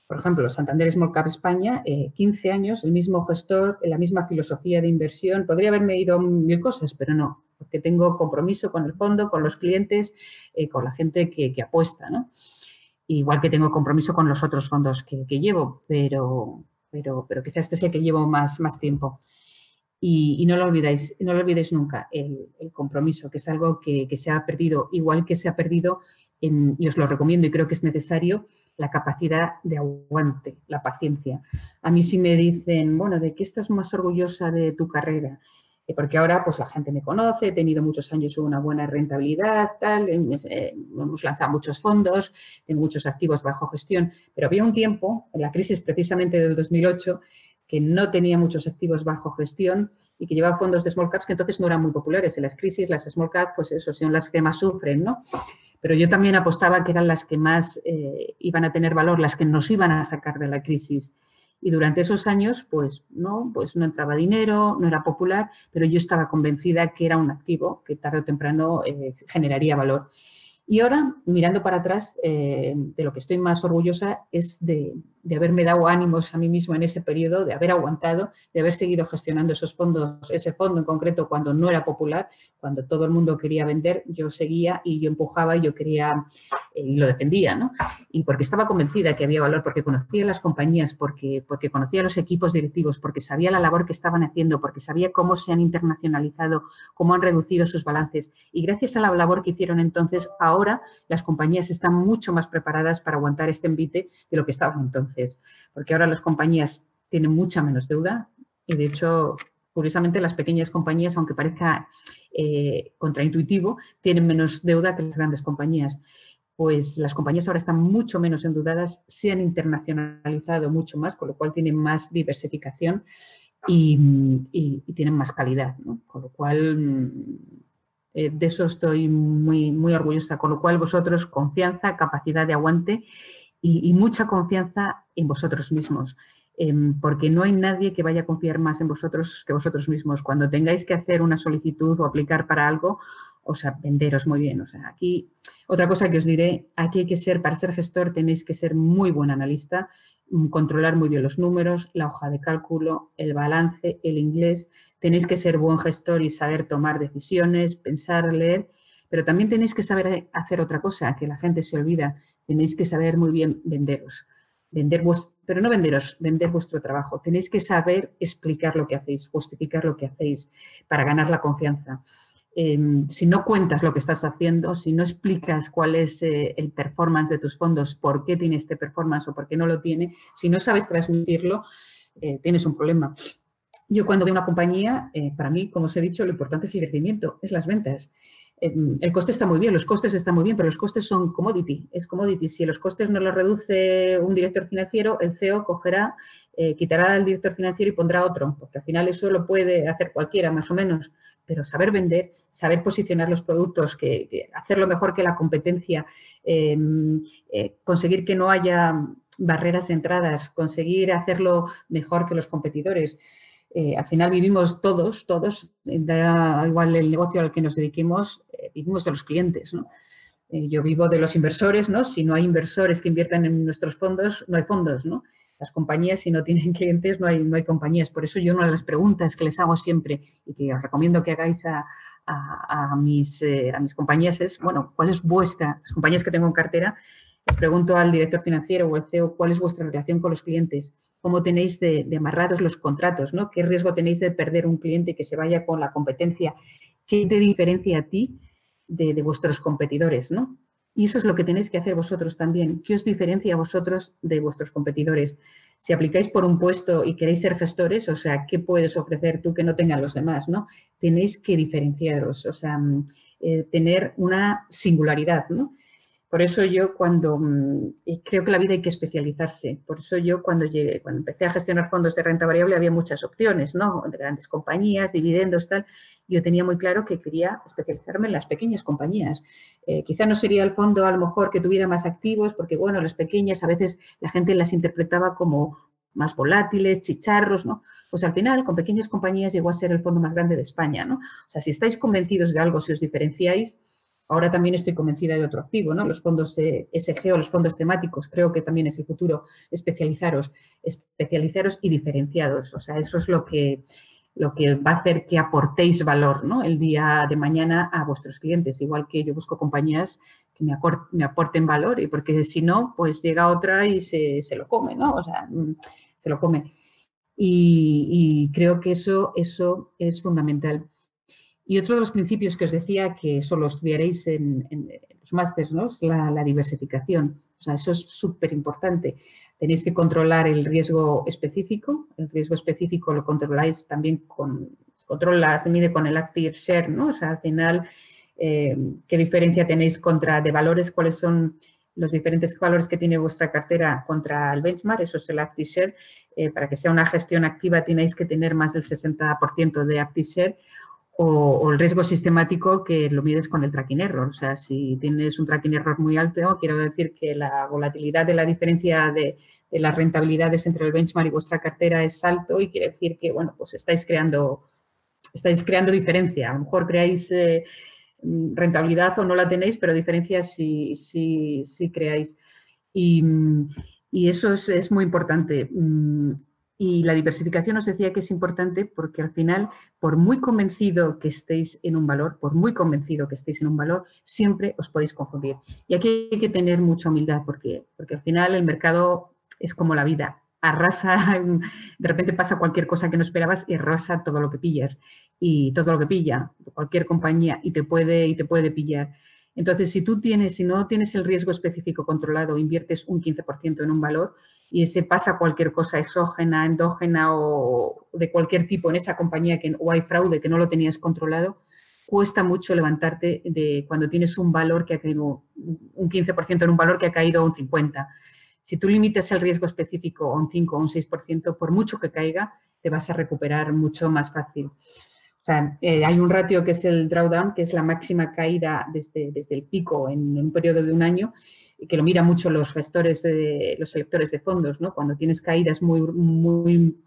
Speaker 3: por ejemplo, Santander Small Cap España, 15 eh, años, el mismo gestor, la misma filosofía de inversión. Podría haberme ido mil cosas, pero no, porque tengo compromiso con el fondo, con los clientes, eh, con la gente que, apuesta, ¿no? Igual que tengo compromiso con los otros fondos que, llevo, pero, pero, pero quizás este es el que llevo más, más tiempo. Y, no lo olvidéis, no lo olvidéis nunca, el, compromiso, que es algo que, se ha perdido, igual que se ha perdido, y os lo recomiendo y creo que es necesario, la capacidad de aguante, la paciencia. A mí si me dicen, bueno, ¿de qué estás más orgullosa de tu carrera? Eh, porque ahora pues la gente me conoce, he tenido muchos años una buena rentabilidad, tal, eh, hemos lanzado muchos fondos, tengo muchos activos bajo gestión, pero había un tiempo, en la crisis precisamente del 2008, que no tenía muchos activos bajo gestión y que llevaba fondos de small caps que entonces no eran muy populares. En las crisis las small caps, pues eso, son las que más sufren, ¿no? Pero yo también apostaba que eran las que más eh, iban a tener valor, las que nos iban a sacar de la crisis. Y durante esos años, pues no, pues no entraba dinero, no era popular, pero yo estaba convencida que era un activo que tarde o temprano eh, generaría valor. Y ahora, mirando para atrás, eh, de lo que estoy más orgullosa es de, de haberme dado ánimos a mí mismo en ese periodo, de haber aguantado, de haber seguido gestionando esos fondos, ese fondo en concreto cuando no era popular, cuando todo el mundo quería vender, yo seguía y yo empujaba y yo quería eh, y lo defendía, ¿no? Y porque estaba convencida que había valor, porque conocía las compañías, porque, porque conocía los equipos directivos, porque sabía la labor que estaban haciendo, porque sabía cómo se han internacionalizado, cómo han reducido sus balances. Y gracias a la labor que hicieron entonces, ahora las compañías están mucho más preparadas para aguantar este envite de lo que estaban entonces porque ahora las compañías tienen mucha menos deuda y de hecho, curiosamente, las pequeñas compañías, aunque parezca eh, contraintuitivo, tienen menos deuda que las grandes compañías. Pues las compañías ahora están mucho menos endeudadas, se han internacionalizado mucho más, con lo cual tienen más diversificación y, tienen más calidad. Con lo cual, mm, eh, de eso estoy muy, muy orgullosa. Con lo cual, vosotros, confianza, capacidad de aguante y, mucha confianza en vosotros mismos, em, porque no hay nadie que vaya a confiar más en vosotros que vosotros mismos. Cuando tengáis que hacer una solicitud o aplicar para algo, o sea, venderos muy bien. O sea, aquí, otra cosa que os diré, aquí hay que ser, para ser gestor tenéis que ser muy buen analista, mm, controlar muy bien los números, la hoja de cálculo, el balance, el inglés. Tenéis que ser buen gestor y saber tomar decisiones, pensar, leer, pero también tenéis que saber hacer otra cosa, que la gente se olvida, tenéis que saber muy bien venderos. Vender pero no venderos, vender vuestro trabajo. Tenéis que saber explicar lo que hacéis, justificar lo que hacéis para ganar la confianza. Em, si no cuentas lo que estás haciendo, si no explicas cuál es eh, el performance de tus fondos, por qué tiene este performance o por qué no lo tiene, si no sabes transmitirlo, eh, tienes un problema. Yo cuando veo una compañía, eh, para mí, como os he dicho, lo importante es el crecimiento, es las ventas. Em, el coste está muy bien, los costes están muy bien, pero los costes son commodity, es commodity. Si los costes no los reduce un director financiero, el CEO cogerá, eh, quitará al director financiero y pondrá otro, porque al final eso lo puede hacer cualquiera, más o menos. Pero saber vender, saber posicionar los productos, que, hacerlo mejor que la competencia, em, eh, conseguir que no haya barreras de entradas, conseguir hacerlo mejor que los competidores. Eh, al final vivimos todos, todos, da igual el negocio al que nos dediquemos, eh, vivimos de los clientes, ¿no? Eh, yo vivo de los inversores, ¿no? Si no hay inversores que inviertan en nuestros fondos, no hay fondos, ¿no? Las compañías, si no tienen clientes, no hay, no hay compañías. Por eso yo una de las preguntas que les hago siempre y que os recomiendo que hagáis a, mis, a mis compañías es, bueno, ¿cuál es vuestra, las compañías que tengo en cartera, les pregunto al director financiero o al CEO, ¿cuál es vuestra relación con los clientes? Cómo tenéis de, amarrados los contratos, ¿no? ¿Qué riesgo tenéis de perder un cliente que se vaya con la competencia? ¿Qué te diferencia a ti de, vuestros competidores, ¿no? Y eso es lo que tenéis que hacer vosotros también. ¿Qué os diferencia a vosotros de vuestros competidores? Si aplicáis por un puesto y queréis ser gestores, o sea, ¿qué puedes ofrecer tú que no tengan los demás? ¿no? Tenéis que diferenciaros, o sea, mm, eh, tener una singularidad, ¿no? Por eso yo cuando, mm, creo que la vida hay que especializarse, por eso yo cuando, llegué, cuando empecé a gestionar fondos de renta variable había muchas opciones, ¿no? De grandes compañías, dividendos, tal. Yo tenía muy claro que quería especializarme en las pequeñas compañías. Eh, quizá no sería el fondo a lo mejor que tuviera más activos, porque bueno, las pequeñas a veces la gente las interpretaba como más volátiles, chicharros, ¿no? Pues al final, con pequeñas compañías llegó a ser el fondo más grande de España, ¿no? O sea, si estáis convencidos de algo, si os diferenciáis, Ahora también estoy convencida de otro activo, ¿no? Los fondos SG o los fondos temáticos, creo que también es el futuro, especializaros, especializaros y diferenciados. O sea, eso es lo que, lo que va a hacer que aportéis valor ¿no? el día de mañana a vuestros clientes. Igual que yo busco compañías que me, aporten valor y porque si no, pues llega otra y se, se, lo come, ¿no? O sea, mm, se lo come. Y, creo que eso, eso es fundamental. Y otro de los principios que os decía que solo estudiaréis en, los másteres, ¿no? Es la, la diversificación. O sea, eso es súper importante. Tenéis que controlar el riesgo específico. El riesgo específico lo controláis también con, se controla, se mide con el active share, ¿no? O sea, al final, eh, ¿qué diferencia tenéis contra de valores? ¿Cuáles son los diferentes valores que tiene vuestra cartera contra el benchmark? Eso es el active share. Eh, para que sea una gestión activa tenéis que tener más del 60% de active share o, el riesgo sistemático que lo mides con el tracking error. O sea, si tienes un tracking error muy alto, quiero decir que la volatilidad de la diferencia de, las rentabilidades entre el benchmark y vuestra cartera es alto y quiere decir que, bueno, pues estáis creando, estáis creando diferencia. A lo mejor creáis eh, rentabilidad o no la tenéis, pero diferencia sí, sí, sí creáis. Y, eso es, es, muy importante. Y la diversificación os decía que es importante porque al final, por muy convencido que estéis en un valor, por muy convencido que estéis en un valor, siempre os podéis confundir. Y aquí hay que tener mucha humildad porque, porque al final el mercado es como la vida. Arrasa, de repente pasa cualquier cosa que no esperabas y arrasa todo lo que pillas. Y todo lo que pilla, cualquier compañía, y te puede, y te puede pillar. Entonces, si tú tienes, si no tienes el riesgo específico controlado, inviertes un 15% en un valor, y se pasa cualquier cosa exógena, endógena o de cualquier tipo en esa compañía que, o hay fraude que no lo tenías controlado, cuesta mucho levantarte de cuando tienes un valor que ha caído un 15% en un valor que ha caído un 50%. Si tú limitas el riesgo específico a un 5 o un 6%, por mucho que caiga, te vas a recuperar mucho más fácil. O sea, eh, hay un ratio que es el drawdown, que es la máxima caída desde, desde el pico en un periodo de un año, que lo mira mucho los gestores, de, los selectores de fondos, ¿no? Cuando tienes caídas muy, muy,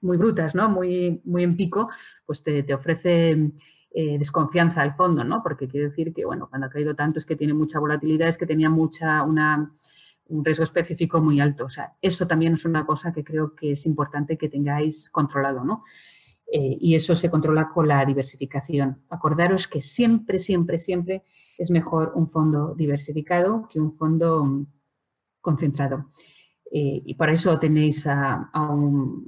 Speaker 3: muy brutas, ¿no? Muy, muy en pico, pues te, ofrece eh, desconfianza al fondo, ¿no? Porque quiere decir que, bueno, cuando ha caído tanto es que tiene mucha volatilidad, es que tenía mucha, una, un riesgo específico muy alto. O sea, eso también es una cosa que creo que es importante que tengáis controlado, ¿no? Eh, y eso se controla con la diversificación. Acordaros que siempre, siempre, siempre es mejor un fondo diversificado que un fondo concentrado. Eh, y por eso tenéis a,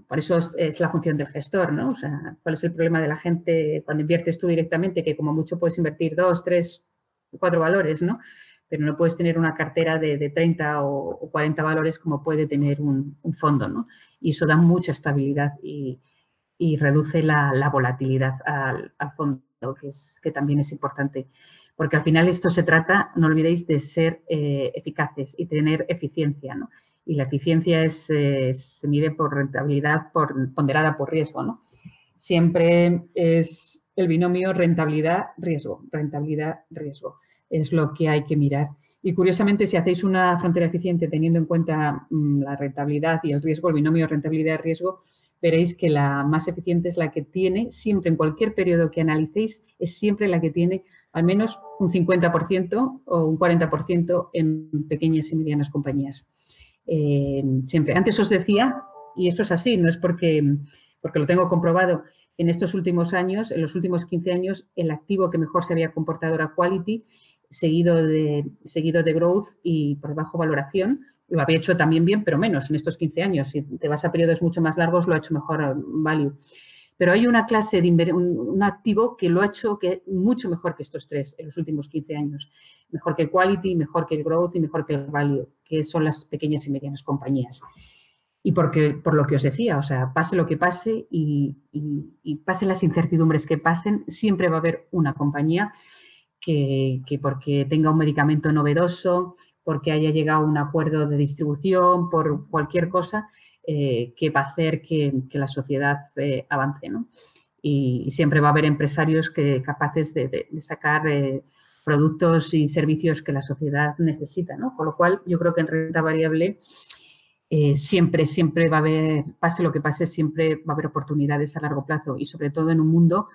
Speaker 3: por eso es, la función del gestor, ¿no? O sea, ¿cuál es el problema de la gente cuando inviertes tú directamente? Que como mucho puedes invertir dos, tres, cuatro valores, ¿no? Pero no puedes tener una cartera de, 30 o, 40 valores como puede tener un, fondo, ¿no? Y eso da mucha estabilidad reduce la, volatilidad al, fondo, que, también es importante porque al final esto se trata, no olvidéis, de ser eh, eficaces y tener eficiencia, ¿no? Y la eficiencia es, se mide por rentabilidad por, ponderada por riesgo, ¿no? Siempre es el binomio rentabilidad-riesgo, rentabilidad-riesgo. Es lo que hay que mirar. Y curiosamente, si hacéis una frontera eficiente teniendo en cuenta mm, la rentabilidad y el riesgo, el binomio rentabilidad-riesgo, veréis que la más eficiente es la que tiene, siempre en cualquier periodo que analicéis, es siempre la que tiene al menos un 50% o un 40% en pequeñas y medianas compañías. Eh, siempre. Antes os decía, y esto es así, no es porque, porque lo tengo comprobado, en estos últimos años, en los últimos 15 años, el activo que mejor se había comportado era Quality, seguido de, seguido de Growth y por debajo valoración. Lo había hecho también bien, pero menos en estos 15 años. Si te vas a periodos mucho más largos, lo ha hecho mejor Value. Pero hay una clase de un, activo que lo ha hecho que, mucho mejor que estos tres en los últimos 15 años. Mejor que el quality, mejor que el growth y mejor que el value, que son las pequeñas y medianas compañías. Y porque, por lo que os decía, o sea, pase lo que pase y, y, pase las incertidumbres que pasen, siempre va a haber una compañía que, que porque tenga un medicamento novedoso, porque haya llegado un acuerdo de distribución, por cualquier cosa, eh, que va a hacer que, la sociedad eh, avance. ¿no? Y, siempre va a haber empresarios que, capaces de, sacar eh, productos y servicios que la sociedad necesita. ¿no? Con lo cual, yo creo que en renta variable siempre, siempre va a haber, pase lo que pase, siempre va a haber oportunidades a largo plazo y sobre todo en un mundo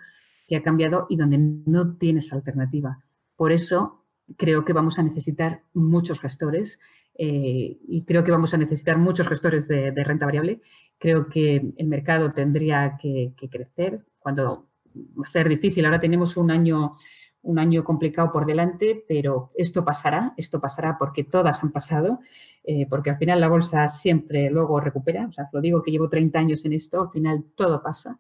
Speaker 3: que ha cambiado y donde no tienes alternativa. Por eso creo que vamos a necesitar muchos gestores eh, y creo que vamos a necesitar muchos gestores de, renta variable. Creo que el mercado tendría que, crecer cuando va a ser difícil. Ahora tenemos un año un año complicado por delante, pero esto pasará, esto pasará porque todas han pasado, eh, porque al final la bolsa siempre luego recupera, o sea, lo digo que llevo 30 años en esto, al final todo pasa.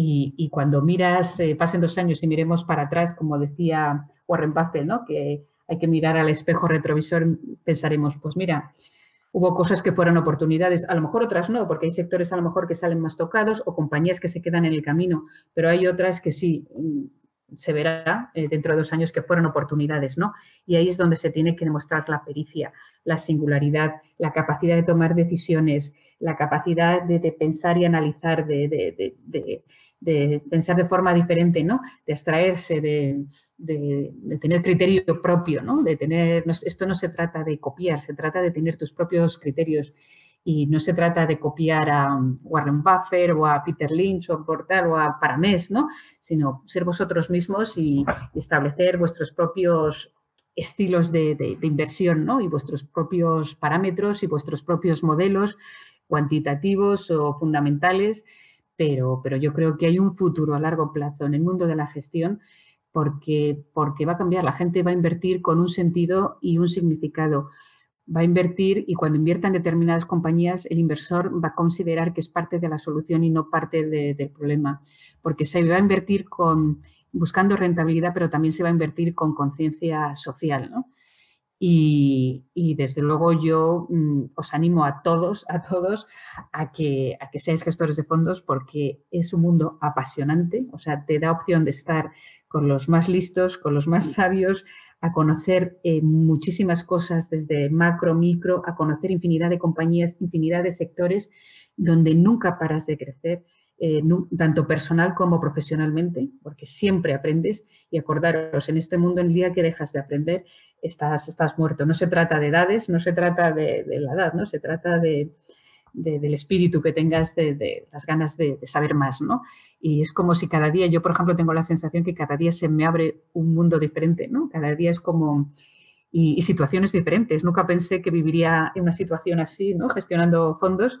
Speaker 3: Y, cuando miras, eh, pasen dos años y miremos para atrás, como decía Warren Buffett, ¿no? que hay que mirar al espejo retrovisor, pensaremos, pues mira, hubo cosas que fueron oportunidades, a lo mejor otras no, porque hay sectores a lo mejor que salen más tocados o compañías que se quedan en el camino, pero hay otras que sí, se verá eh, dentro de dos años que fueron oportunidades, ¿no? Y ahí es donde se tiene que demostrar la pericia, la singularidad, la capacidad de tomar decisiones, la capacidad de, pensar y analizar, de, pensar de forma diferente, ¿no? De abstraerse, de, tener criterio propio, ¿no? De tener, esto no se trata de copiar, se trata de tener tus propios criterios y no se trata de copiar a Warren Buffett o a Peter Lynch o a Portal o a Paramés, ¿no? sino ser vosotros mismos y establecer vuestros propios estilos de, inversión ¿no? y vuestros propios parámetros y vuestros propios modelos cuantitativos o fundamentales, pero, pero yo creo que hay un futuro a largo plazo en el mundo de la gestión porque, porque va a cambiar, la gente va a invertir con un sentido y un significado va a invertir y cuando invierta en determinadas compañías, el inversor va a considerar que es parte de la solución y no parte del problema, porque se va a invertir con, buscando rentabilidad, pero también se va a invertir con conciencia social. Y, desde luego yo mm, os animo a todos, a todos, a que, a que seáis gestores de fondos porque es un mundo apasionante, o sea, te da opción de estar con los más listos, con los más sabios, a conocer eh, muchísimas cosas desde macro, micro, a conocer infinidad de compañías, infinidad de sectores donde nunca paras de crecer, eh, tanto personal como profesionalmente, porque siempre aprendes y acordaros, en este mundo, en el día que dejas de aprender, estás, estás muerto. No se trata de edades, no se trata de, de la edad, ¿no? Se trata de, del espíritu que tengas, de, las ganas de, saber más, ¿no? Y es como si cada día, yo por ejemplo tengo la sensación que cada día se me abre un mundo diferente, ¿no? Cada día es como... Y, y situaciones diferentes. Nunca pensé que viviría en una situación así, ¿no? Gestionando fondos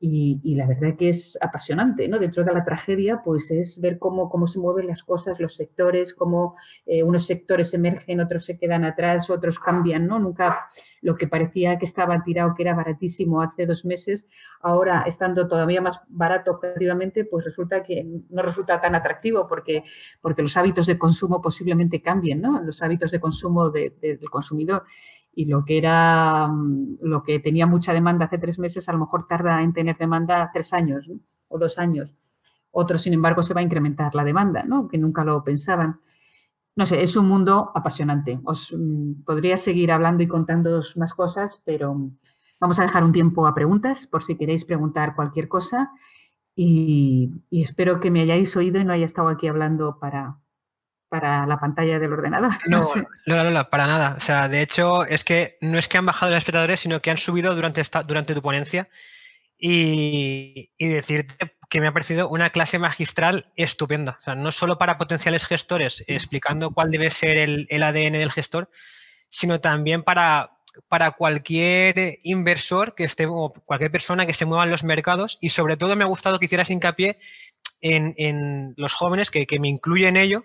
Speaker 3: y, la verdad que es apasionante, ¿no? Dentro de la tragedia, pues es ver cómo, cómo se mueven las cosas, los sectores, cómo eh, unos sectores emergen, otros se quedan atrás, otros cambian, ¿no? Nunca lo que parecía que estaba tirado, que era baratísimo hace dos meses, ahora estando todavía más barato objetivamente, pues resulta que no resulta tan atractivo porque, porque los hábitos de consumo posiblemente cambien, ¿no? Los hábitos de consumo del consumidor y lo que era mm, lo que tenía mucha demanda hace tres meses, a lo mejor tarda en tener demanda tres años o dos años. Otro, sin embargo, se va a incrementar la demanda, ¿no? que nunca lo pensaban. No sé, es un mundo apasionante. Os mm, podría seguir hablando y contando más cosas, pero vamos a dejar un tiempo a preguntas por si queréis preguntar cualquier cosa. Y, y espero que me hayáis oído y no haya estado aquí hablando para, para la pantalla del ordenador.
Speaker 2: No, no, no, para nada. O sea, de hecho, es que no es que han bajado los espectadores, sino que han subido durante, esta, durante tu ponencia. Y, decirte que me ha parecido una clase magistral estupenda. O sea, no solo para potenciales gestores explicando cuál debe ser el, el ADN del gestor, sino también para, para cualquier inversor que esté o cualquier persona que se mueva en los mercados. Y sobre todo me ha gustado que hicieras hincapié en, en los jóvenes, que, que me incluye en ello,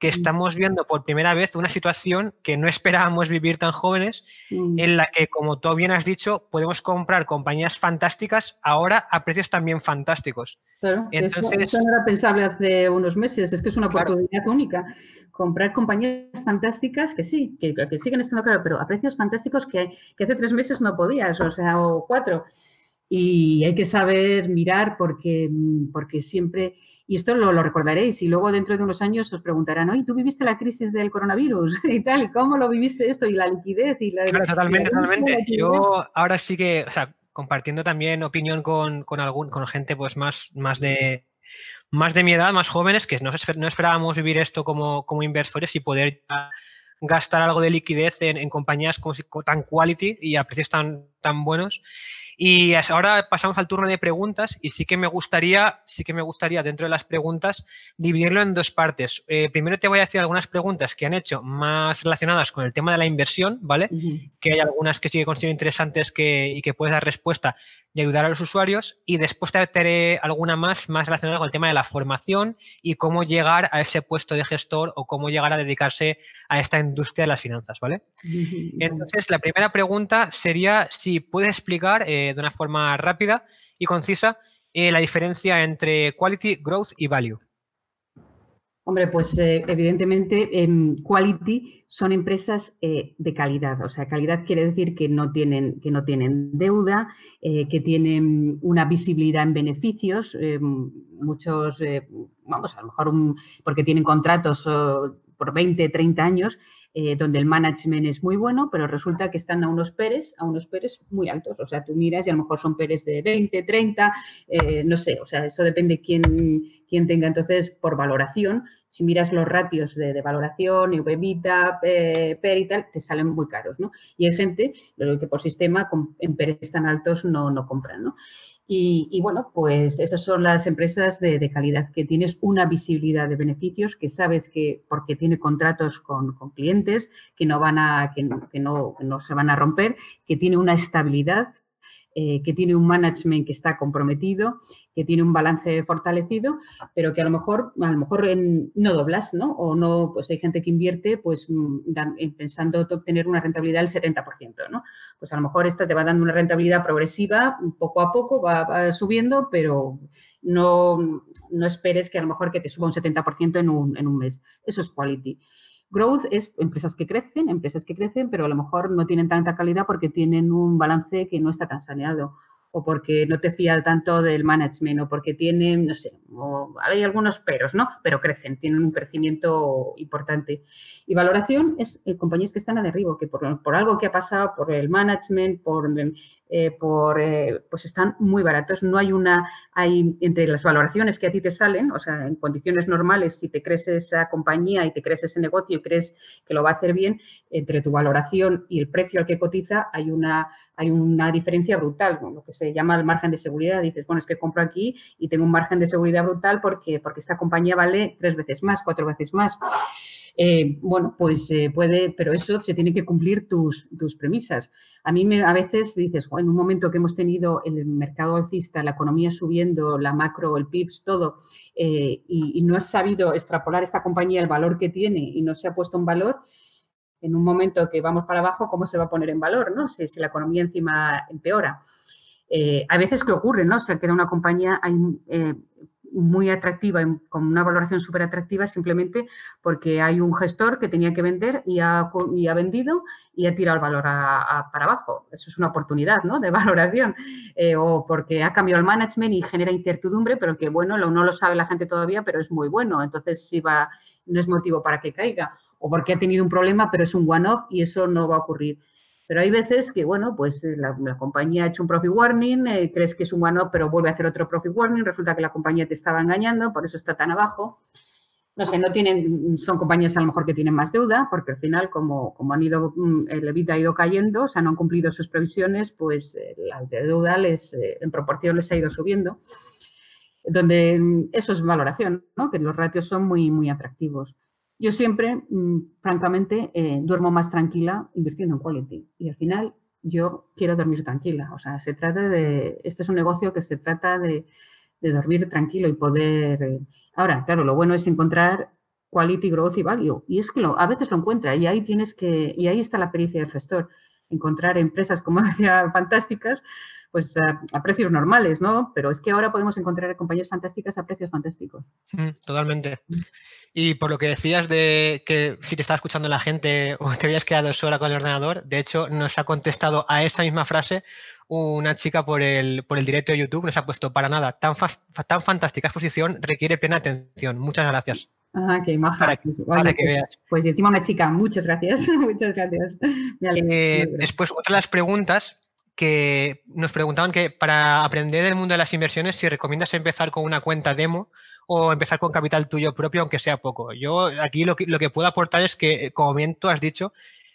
Speaker 2: que mm. estamos viendo por primera vez una situación que no esperábamos vivir tan jóvenes, mm. en la que, como tú bien has dicho, podemos comprar compañías fantásticas ahora a precios también fantásticos.
Speaker 3: Claro, Entonces, eso, no era pensable hace unos meses, es que es una oportunidad única. Comprar compañías fantásticas que sí, que, siguen estando claro, pero a precios fantásticos que, que hace tres meses no podías, o sea, o cuatro y hay que saber mirar porque, porque siempre, y esto lo, lo, recordaréis, y luego dentro de unos años os preguntarán, oye, ¿tú viviste la crisis del coronavirus y tal? ¿Y cómo lo viviste esto? Y la liquidez y la...
Speaker 2: Claro, totalmente, totalmente. Yo ahora sí que, o sea, compartiendo también opinión con, con, algún, con gente pues más, más de más de mi edad, más jóvenes, que no, no esperábamos vivir esto como, como inversores y poder gastar algo de liquidez en, en compañías como, tan quality y a precios tan, tan buenos. Y ahora pasamos al turno de preguntas y sí que me gustaría, sí que me gustaría dentro de las preguntas dividirlo en dos partes. Eh, primero te voy a decir algunas preguntas que han hecho más relacionadas con el tema de la inversión, ¿vale? Que hay algunas que sí que considero interesantes que, y que puedes dar respuesta y ayudar a los usuarios. Y después te haré alguna más más relacionada con el tema de la formación y cómo llegar a ese puesto de gestor o cómo llegar a dedicarse a esta industria de las finanzas, ¿vale? Entonces, la primera pregunta sería si puedes explicar eh, de una forma rápida y concisa eh, la diferencia entre quality, growth y value.
Speaker 3: Hombre, pues eh, evidentemente en Quality son empresas eh, de calidad. O sea, calidad quiere decir que no tienen, que no tienen deuda, eh, que tienen una visibilidad en beneficios. muchos, vamos, a lo mejor porque tienen contratos por 20, 30 años, donde el management es muy bueno, pero resulta que están a unos peres, a unos peres muy altos. O sea, tú miras y a lo mejor son peres de 20, 30, no sé, o sea, eso depende quién, quién tenga. Entonces, por valoración, si miras los ratios de, valoración, EBITDA, PER y tal, te salen muy caros, ¿no? Y hay gente que por sistema en PERs tan altos no, no compran, ¿no? Y, bueno, pues esas son las empresas de, calidad, que tienes una visibilidad de beneficios, que sabes que porque tiene contratos con, clientes que no van a, que que no, que no se van a romper, que tiene una estabilidad eh, que tiene un management que está comprometido, que tiene un balance fortalecido, pero que a lo mejor, a lo mejor no doblas, ¿no? O no, pues hay gente que invierte pues mm, eh, pensando obtener una rentabilidad del 70%, ¿no? Pues a lo mejor esta te va dando una rentabilidad progresiva, poco a poco va, subiendo, pero no, no, esperes que a lo mejor que te suba un 70% en un, en un mes. Eso es quality. Growth es empresas que crecen, empresas que crecen, pero a lo mejor no tienen tanta calidad porque tienen un balance que no está tan saneado o porque no te fías tanto del management o porque tienen, no sé, hay algunos peros, ¿no? Pero crecen, tienen un crecimiento importante. Y valoración es eh, compañías que están a derribo, que por, por, algo que ha pasado, por el management, por, eh, eh, pues están muy baratos. No hay una, hay entre las valoraciones que a ti te salen, o sea, en condiciones normales, si te crees esa compañía y te crees ese negocio y crees que lo va a hacer bien, entre tu valoración y el precio al que cotiza hay una hay una diferencia brutal, lo que se llama el margen de seguridad. Dices, bueno, es que compro aquí y tengo un margen de seguridad brutal porque, porque esta compañía vale tres veces más, cuatro veces más. Eh, bueno, pues eh, puede, pero eso se tiene que cumplir tus, tus premisas. A mí me, a veces dices, en un momento que hemos tenido el mercado alcista, la economía subiendo, la macro, el PIBS, todo, eh, y, y, no has sabido extrapolar esta compañía el valor que tiene y no se ha puesto en valor, en un momento que vamos para abajo, ¿cómo se va a poner en valor? ¿no? Si, la economía encima empeora. Eh, hay veces que ocurre, ¿no? O sea, queda una compañía eh, muy atractiva, con una valoración súper atractiva, simplemente porque hay un gestor que tenía que vender y ha, y ha vendido y ha tirado el valor para abajo. Eso es una oportunidad, ¿no? De valoración. Eh, o porque ha cambiado el management y genera incertidumbre, pero que, bueno, no lo sabe la gente todavía, pero es muy bueno. Entonces, sí va, no es motivo para que caiga o porque ha tenido un problema, pero es un one-off y eso no va a ocurrir. Pero hay veces que, bueno, pues eh, la, compañía ha hecho un profit warning, eh, crees que es un one-off, pero vuelve a hacer otro profit warning, resulta que la compañía te estaba engañando, por eso está tan abajo. No sé, no tienen, son compañías a lo mejor que tienen más deuda, porque al final, como, como han ido, mm, el EBITDA ha ido cayendo, o sea, no han cumplido sus previsiones, pues eh, la deuda les, en proporción les ha ido subiendo. Donde mm, eso es valoración, ¿no? Que los ratios son muy, muy atractivos. Yo siempre, mm, francamente, eh, duermo más tranquila invirtiendo en quality. Y al final yo quiero dormir tranquila. O sea, se trata de, este es un negocio que se trata de, dormir tranquilo y poder... Eh, ahora, claro, lo bueno es encontrar quality, growth y value. Y es que lo, a veces lo encuentra y ahí tienes que, y ahí está la pericia del gestor. Encontrar empresas, como decía, fantásticas, pues a, precios normales, ¿no? Pero es que ahora podemos encontrar compañías fantásticas a precios fantásticos.
Speaker 2: Mm, totalmente. Y por lo que decías de que si te estaba escuchando la gente o te habías quedado sola con el ordenador, de hecho nos ha contestado a esa misma frase una chica por el, por el directo de YouTube, nos ha puesto para nada, tan, tan fantástica exposición requiere plena atención. Muchas gracias.
Speaker 3: Ah, qué maja.
Speaker 2: Para que, para que veas.
Speaker 3: Pues encima una chica, muchas gracias. muchas gracias.
Speaker 2: Eh, después, otra de las preguntas que nos preguntaban que para aprender del mundo de las inversiones, si recomiendas empezar con una cuenta demo o empezar con capital tuyo propio, aunque sea poco. Yo aquí lo que, lo que puedo aportar es que, como bien tú has dicho,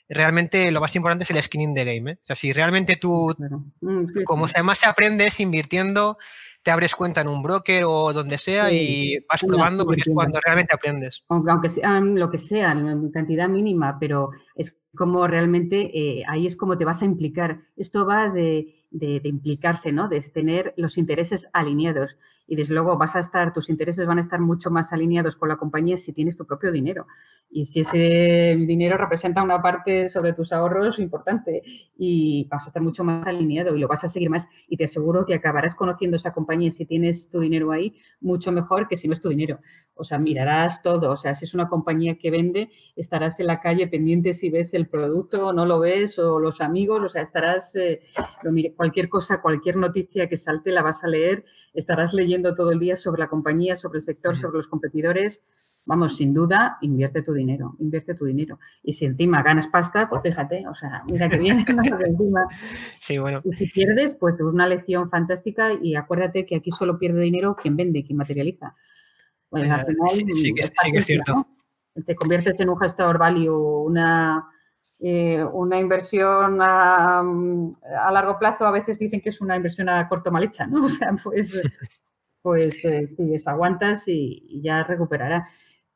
Speaker 2: realmente lo más importante es el skin in the game. ¿eh? O sea, si realmente tú, mm, como además se aprende es invirtiendo, te abres cuenta en un broker o donde sea y vas probando porque es cuando realmente aprendes.
Speaker 3: Aunque, sea lo que sea, en cantidad mínima, pero es como realmente eh, ahí es como te vas a implicar. Esto va de, de, implicarse, ¿no? De tener los intereses alineados. Y desde luego vas a estar, tus intereses van a estar mucho más alineados con la compañía si tienes tu propio dinero. Y si ese dinero representa una parte sobre tus ahorros importante y vas a estar mucho más alineado y lo vas a seguir más. Y te aseguro que acabarás conociendo esa compañía si tienes tu dinero ahí mucho mejor que si no es tu dinero. O sea, mirarás todo. O sea, si es una compañía que vende, estarás en la calle pendiente si ves el producto o no lo ves o los amigos. O sea, estarás, eh, lo, cualquier cosa, cualquier noticia que salte la vas a leer, estarás leyendo todo el día sobre la compañía, sobre el sector, sobre los competidores. Vamos, sin duda, invierte tu dinero, invierte tu dinero. Y si encima ganas pasta, pues fíjate, o sea, mira que bien, encima.
Speaker 2: Sí, bueno.
Speaker 3: Y si pierdes, pues es una lección fantástica y acuérdate que aquí solo pierde dinero quien vende, quien materializa.
Speaker 2: Pues al final, sí, que, es cierto.
Speaker 3: Te conviertes en un gestor value, una, eh, una inversión a, largo plazo a veces dicen que es una inversión a corto mal hecha, ¿no? O sea, pues, pues eh, aguantas y, ya recuperará.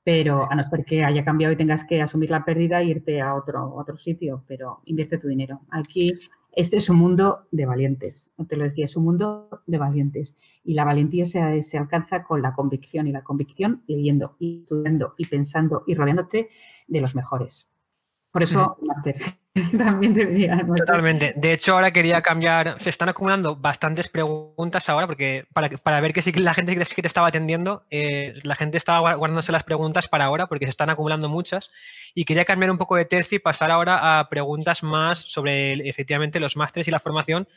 Speaker 3: Pero a no ser que haya cambiado y tengas que asumir la pérdida e irte a otro, otro sitio, pero invierte tu dinero. Aquí este es un mundo de valientes, te lo decía, es un mundo de valientes. Y la valentía se, se, alcanza con la convicción y la convicción leyendo y estudiando y pensando y rodeándote de los mejores. Por eso, máster. También debería.
Speaker 2: Totalmente. De hecho, ahora quería cambiar. Se están acumulando bastantes preguntas ahora, porque para, para ver que sí que la gente que te estaba atendiendo, eh, la gente estaba guardándose las preguntas para ahora, porque se están acumulando muchas. Y quería cambiar un poco de tercio y pasar ahora a preguntas más sobre efectivamente los másteres y la formación,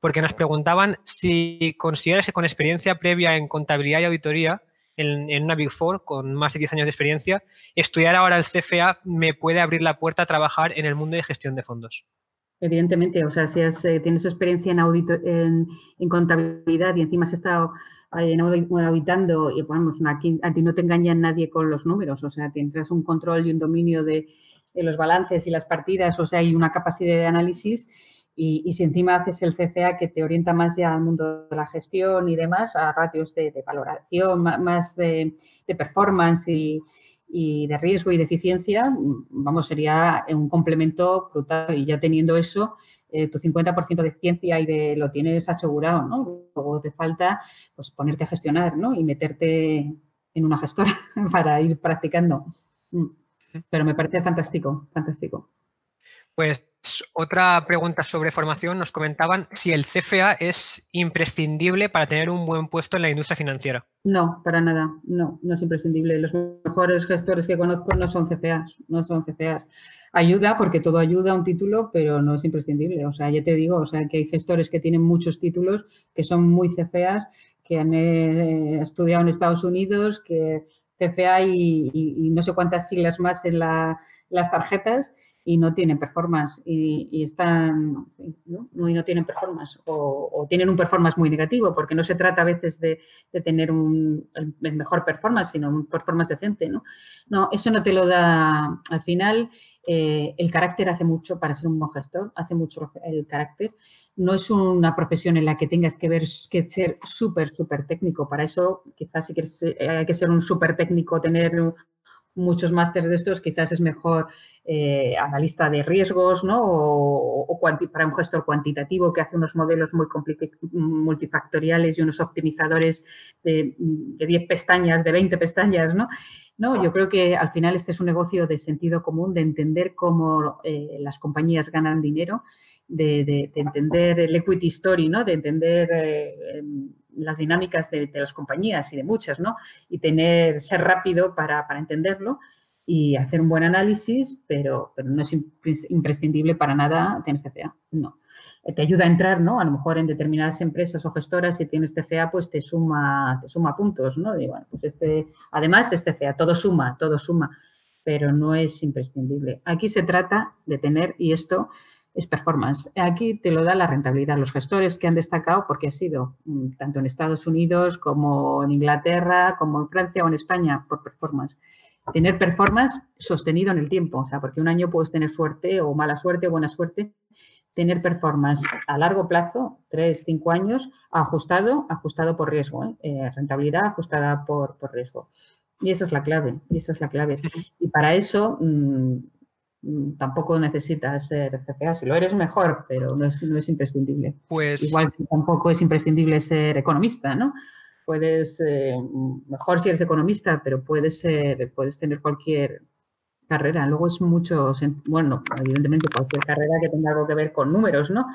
Speaker 2: porque nos preguntaban si consideras que con experiencia previa en contabilidad y auditoría en, una Big Four con más de 10 años de experiencia, estudiar ahora el CFA me puede abrir la puerta a trabajar en el mundo de gestión de fondos.
Speaker 3: Evidentemente, o sea, si eh, tienes experiencia en, audito, en, contabilidad y encima has estado en auditando, y vamos, aquí, a ti no te engaña nadie con los números, o sea, tendrás un control y un dominio de, de los balances y las partidas, o sea, hay una capacidad de análisis y, si encima haces el CFA que te orienta más ya al mundo de la gestión y demás, a ratios de, valoración, más de, performance y, de riesgo y de eficiencia, vamos, sería un complemento brutal. Y ya teniendo eso, eh, tu 50% de ciencia y de lo tienes asegurado, ¿no? Luego te falta pues ponerte a gestionar, ¿no? Y meterte en una gestora para ir practicando. Mm. Pero me parece fantástico, fantástico.
Speaker 2: Pues otra pregunta sobre formación. Nos comentaban si el CFA es imprescindible para tener un buen puesto en la industria financiera.
Speaker 3: No, para nada. No, no es imprescindible. Los mejores gestores que conozco no son CFAs, no son CFAs. Ayuda porque todo ayuda a un título, pero no es imprescindible. O sea, ya te digo, o sea, que hay gestores que tienen muchos títulos que son muy CFAs, que han eh, estudiado en Estados Unidos, que CFA y, no sé cuántas siglas más en las tarjetas y no tienen performance y, están ¿no? y no tienen performance o, tienen un performance muy negativo porque no se trata a veces de, tener un el mejor performance sino un performance decente no no eso no te lo da al final eh, el carácter hace mucho para ser un buen gestor hace mucho el carácter. No es una profesión en la que tengas que ver que ser súper súper técnico. Para eso quizás si quieres eh, hay que ser un súper técnico tener muchos másteres de estos, quizás es mejor eh, analista de riesgos, ¿no? O, para un gestor cuantitativo que hace unos modelos muy multifactoriales y unos optimizadores de, 10 pestañas, de 20 pestañas, ¿no? No, yo creo que al final este es un negocio de sentido común, de entender cómo eh, las compañías ganan dinero, de, entender el equity story, ¿no? De entender eh, las dinámicas de, las compañías y de muchas, ¿no? Y tener, ser rápido para, entenderlo y hacer un buen análisis, pero, pero no es imprescindible para nada tener CFA, no. Eh, te ayuda a entrar, ¿no? A lo mejor en determinadas empresas o gestoras, si tienes CFA, pues te suma, te suma puntos, ¿no? Y bueno, pues este, además es CFA, todo suma, todo suma, pero no es imprescindible. Aquí se trata de tener, y esto es performance. Aquí te lo da la rentabilidad. Los gestores que han destacado, porque ha sido mm, tanto en Estados Unidos como en Inglaterra, como en Francia o en España, por performance. tener performance sostenido en el tiempo, o sea, porque un año puedes tener suerte o mala suerte o buena suerte, tener performance a largo plazo, tres, cinco años, ajustado, ajustado por riesgo, ¿eh? Eh, rentabilidad ajustada por, riesgo. Y esa es la clave, y esa es la clave. Y para eso mm, tampoco necesitas ser CPA, si lo eres mejor, pero no es, no es imprescindible. Pues... Igual que tampoco es imprescindible ser economista, ¿no? puedes, eh, mejor si eres economista, pero puedes, ser, puedes tener cualquier carrera. Luego es mucho, bueno, evidentemente cualquier carrera que tenga algo que ver con números, ¿no?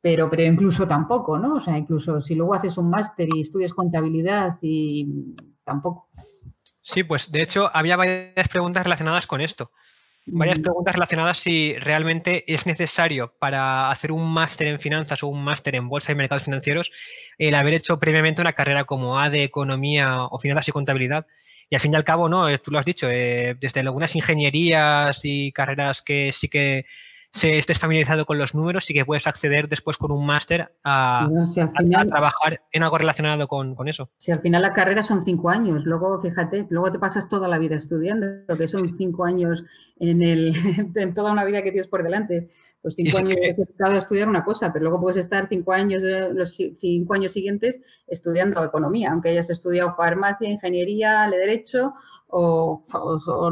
Speaker 3: Pero, pero incluso tampoco, ¿no? O sea, incluso si luego haces un máster y estudias contabilidad y tampoco.
Speaker 2: Sí, pues de hecho había varias preguntas relacionadas con esto varias preguntas relacionadas si realmente es necesario para hacer un máster en finanzas o un máster en bolsa y mercados financieros el haber hecho previamente una carrera como A de economía o finanzas y contabilidad. Y al fin y al cabo, no, tú lo has dicho, eh, desde algunas ingenierías y carreras que sí que se estés familiarizado con los números y que puedes acceder después con un máster a, trabajar en algo relacionado con, eso.
Speaker 3: Si al final la carrera son cinco años, luego fíjate, luego te pasas toda la vida estudiando, que son cinco años en, el, en toda una vida que tienes por delante. Pues cinco años dedicado estudiar una cosa, pero luego puedes estar cinco años, los cinco años siguientes estudiando economía, aunque hayas estudiado farmacia, ingeniería, derecho o,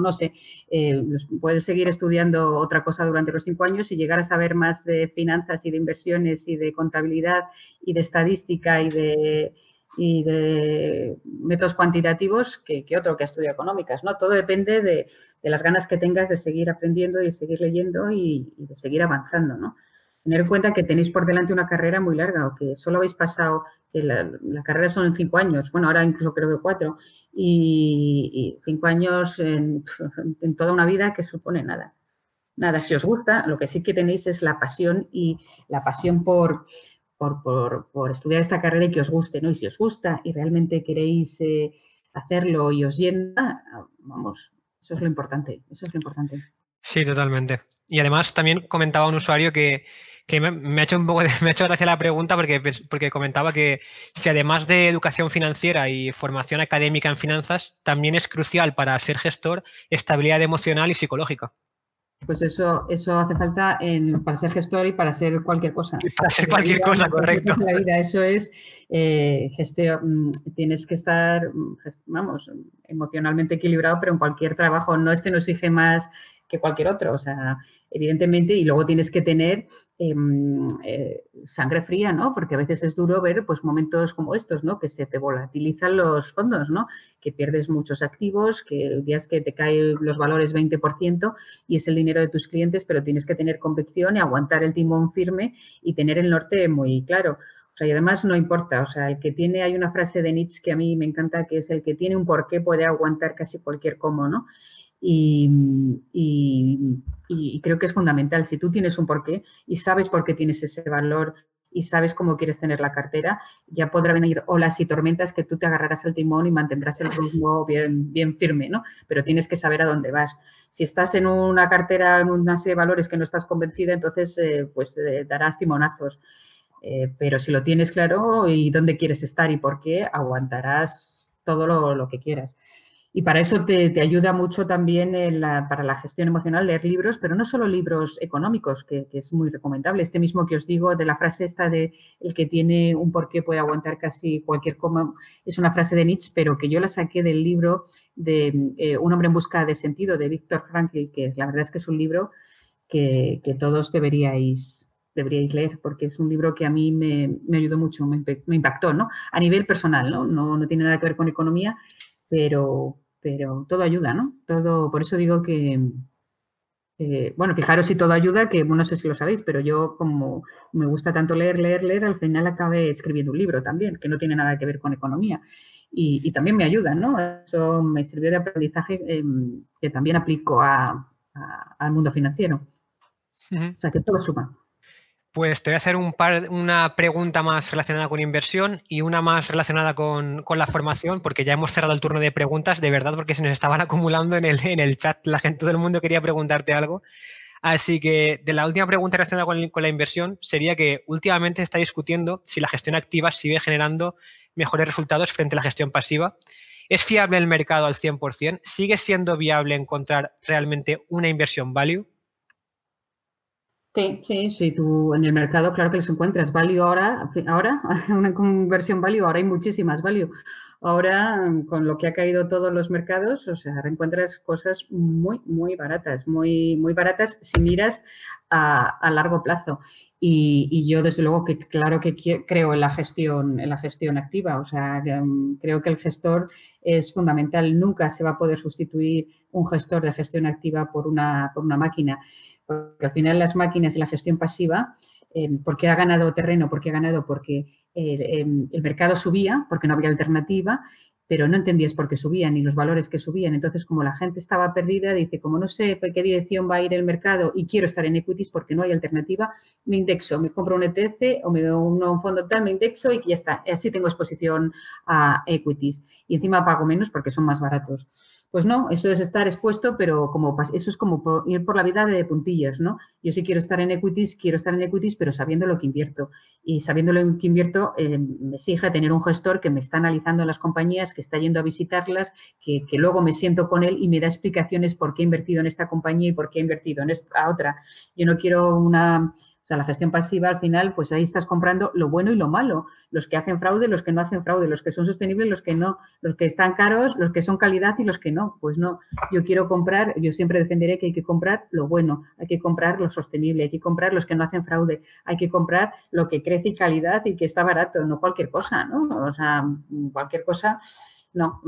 Speaker 3: no sé, eh, pues puedes seguir estudiando otra cosa durante los cinco años y llegar a saber más de finanzas y de inversiones y de contabilidad y de estadística y de, y de métodos cuantitativos que, otro que estudia económicas, ¿no? Todo depende de, las ganas que tengas de seguir aprendiendo y de seguir leyendo y, de seguir avanzando, ¿no? tener en cuenta que tenéis por delante una carrera muy larga o que solo habéis pasado, que la, carrera son cinco años, bueno, ahora incluso creo que cuatro, y, cinco años en, toda una vida que supone nada. Nada, si os gusta, lo que sí que tenéis es la pasión y la pasión por, por, estudiar esta carrera y que os guste, ¿no? Y si os gusta y realmente queréis eh, hacerlo y os llena, vamos, eso es lo importante, eso es lo importante.
Speaker 2: Sí, totalmente. Y además también comentaba un usuario que que me, ha hecho un poco me ha hecho gracia la pregunta porque, porque comentaba que si además de educación financiera y formación académica en finanzas, también es crucial para ser gestor estabilidad emocional y psicológica.
Speaker 3: Pues eso, eso hace falta para ser gestor y para ser cualquier cosa.
Speaker 2: Para ser cualquier cosa, correcto.
Speaker 3: La vida, eso es eh, mm, tienes que estar, mm, vamos, emocionalmente equilibrado, pero en cualquier trabajo, no este no exige más que cualquier otro, o sea, evidentemente, y luego tienes que tener em, eh, sangre fría, ¿no? Porque a veces es duro ver pues momentos como estos, ¿no? Que se te volatilizan los fondos, ¿no? Que pierdes muchos activos, que días que te caen los valores 20% y es el dinero de tus clientes, pero tienes que tener convicción y aguantar el timón firme y tener el norte muy claro. O sea, y además no importa, o sea, el que tiene, hay una frase de Nietzsche que a mí me encanta, que es el que tiene un porqué puede aguantar casi cualquier cómo, ¿no? Y, creo que es fundamental. Si tú tienes un porqué y sabes por qué tienes ese valor y sabes cómo quieres tener la cartera, ya podrá venir olas y tormentas que tú te agarrarás al timón y mantendrás el rumbo bien, bien firme, ¿no? Pero tienes que saber a dónde vas. Si estás en una cartera, en una serie de valores que no estás convencida, entonces eh, pues eh, darás timonazos. Eh, pero si lo tienes claro y dónde quieres estar y por qué, aguantarás todo lo que quieras. Y para eso te, ayuda mucho también para la gestión emocional leer libros, pero no solo libros económicos, que, es muy recomendable. Este mismo que os digo de la frase esta de el que tiene un porqué puede aguantar casi cualquier coma, es una frase de Nietzsche, pero que yo la saqué del libro de eh, Un hombre en busca de sentido de Víctor Frankl, que la verdad es que es un libro que, todos deberíais deberíais leer, porque es un libro que a mí me, ayudó mucho, me, impactó, ¿no? A nivel personal, ¿no? ¿no? No tiene nada que ver con economía, pero, pero todo ayuda, ¿no? Todo, por eso digo que, bueno, fijaros si todo ayuda, que no sé si lo sabéis, pero yo como me gusta tanto leer, leer, leer, al final acabé escribiendo un libro también, que no tiene nada que ver con economía. Y, también me ayuda, ¿no? Eso me sirvió de aprendizaje em, que también aplico al mundo financiero. O sea, que todo suma.
Speaker 2: Pues te voy a hacer un par, una pregunta más relacionada con inversión y una más relacionada con, la formación, porque ya hemos cerrado el turno de preguntas, de verdad, porque se nos estaban acumulando en el, en el chat. La gente, todo el mundo quería preguntarte algo. Así que de la última pregunta relacionada con, con la inversión sería que últimamente se está discutiendo si la gestión activa sigue generando mejores resultados frente a la gestión pasiva ¿Es fiable el mercado al 100%? ¿Sigue siendo viable encontrar realmente una inversión value?
Speaker 3: Sí, sí, sí, tú en el mercado claro que los encuentras. Value ahora, ahora, una conversión value, ahora hay muchísimas value. Ahora, con lo que ha caído todos los mercados, o sea, encuentras cosas muy, muy baratas, muy, muy baratas si miras a, largo plazo. Y, yo, desde luego, que claro que creo en la gestión, en la gestión activa. O sea, mm, creo que el gestor es fundamental. Nunca se va a poder sustituir un gestor de gestión activa por una, por una máquina porque al final las máquinas y la gestión pasiva, eh, ¿por qué ha ganado terreno? ¿Por qué ha ganado? Porque eh, em, el mercado subía, porque no había alternativa, pero no entendías por qué subían ni los valores que subían. Entonces, como la gente estaba perdida, dice, como no sé qué dirección va a ir el mercado y quiero estar en equities porque no hay alternativa, me indexo, me compro un ETF o me doy un fondo tal, me indexo y ya está. Así tengo exposición a equities. Y encima pago menos porque son más baratos. Pues no, eso es estar expuesto, pero como eso es como ir por la vida de puntillas, ¿no? Yo sí quiero estar en equities, quiero estar en equities, pero sabiendo lo que invierto. Y sabiendo lo que invierto, eh, me exige tener un gestor que me está analizando las compañías, que está yendo a visitarlas, que, que, luego me siento con él y me da explicaciones por qué he invertido en esta compañía y por qué he invertido en esta otra. Yo no quiero una o sea, la gestión pasiva al final, pues ahí estás comprando lo bueno y lo malo, los que hacen fraude, los que no hacen fraude, los que son sostenibles, los que no, los que están caros, los que son calidad y los que no. Pues no, yo quiero comprar, yo siempre defenderé que hay que comprar lo bueno, hay que comprar lo sostenible, hay que comprar los que no hacen fraude, hay que comprar lo que crece y calidad y que está barato, no cualquier cosa, ¿no? O sea, cualquier cosa, no,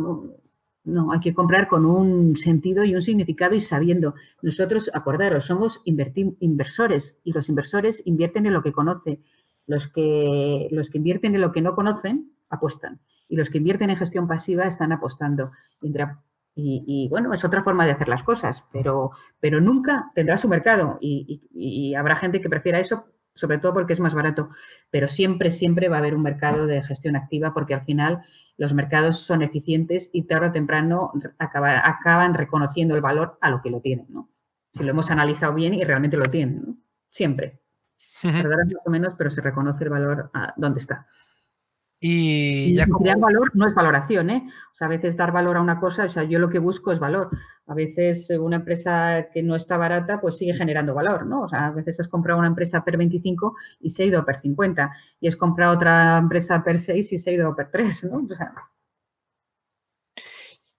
Speaker 3: no, hay que comprar con un sentido y un significado y sabiendo. Nosotros, acordaros, somos inversores y los inversores invierten en lo que conocen. Los que, los que invierten en lo que no conocen, apuestan. Y los que invierten en gestión pasiva están apostando. Y, bueno, es otra forma de hacer las cosas, pero, pero nunca tendrá su mercado y, y habrá gente que prefiera eso sobre todo porque es más barato, pero siempre, siempre va a haber un mercado de gestión activa porque al final los mercados son eficientes y tarde o temprano acaban reconociendo el valor a lo que lo tienen, ¿no? Si lo hemos analizado bien y realmente lo tienen, ¿no? Siempre. más o menos, pero se reconoce el valor a dónde está. Y, ya valor no es valoración, ¿eh? O sea, a veces dar valor a una cosa, o sea, yo lo que busco es valor. A veces eh, una empresa que no está barata, pues sigue generando valor, ¿no? O sea, a veces has comprado una empresa per 25 y se ha ido per 50 y has comprado otra empresa per 6 y se ha ido per 3, ¿no?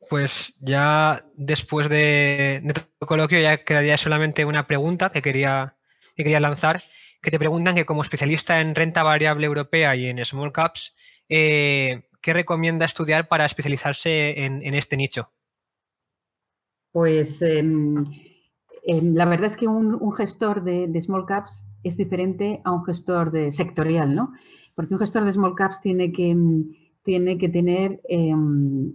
Speaker 2: Pues ya después de, de coloquio ya quedaría solamente una pregunta que quería, que quería lanzar, que te preguntan que como especialista en renta variable europea y en small caps, eh, ¿qué recomienda estudiar para especializarse en, este nicho?
Speaker 3: Pues em, em, la verdad es que un, gestor de, small caps es diferente a un gestor de sectorial, ¿no? Porque un gestor de small caps tiene que, em, tiene que tener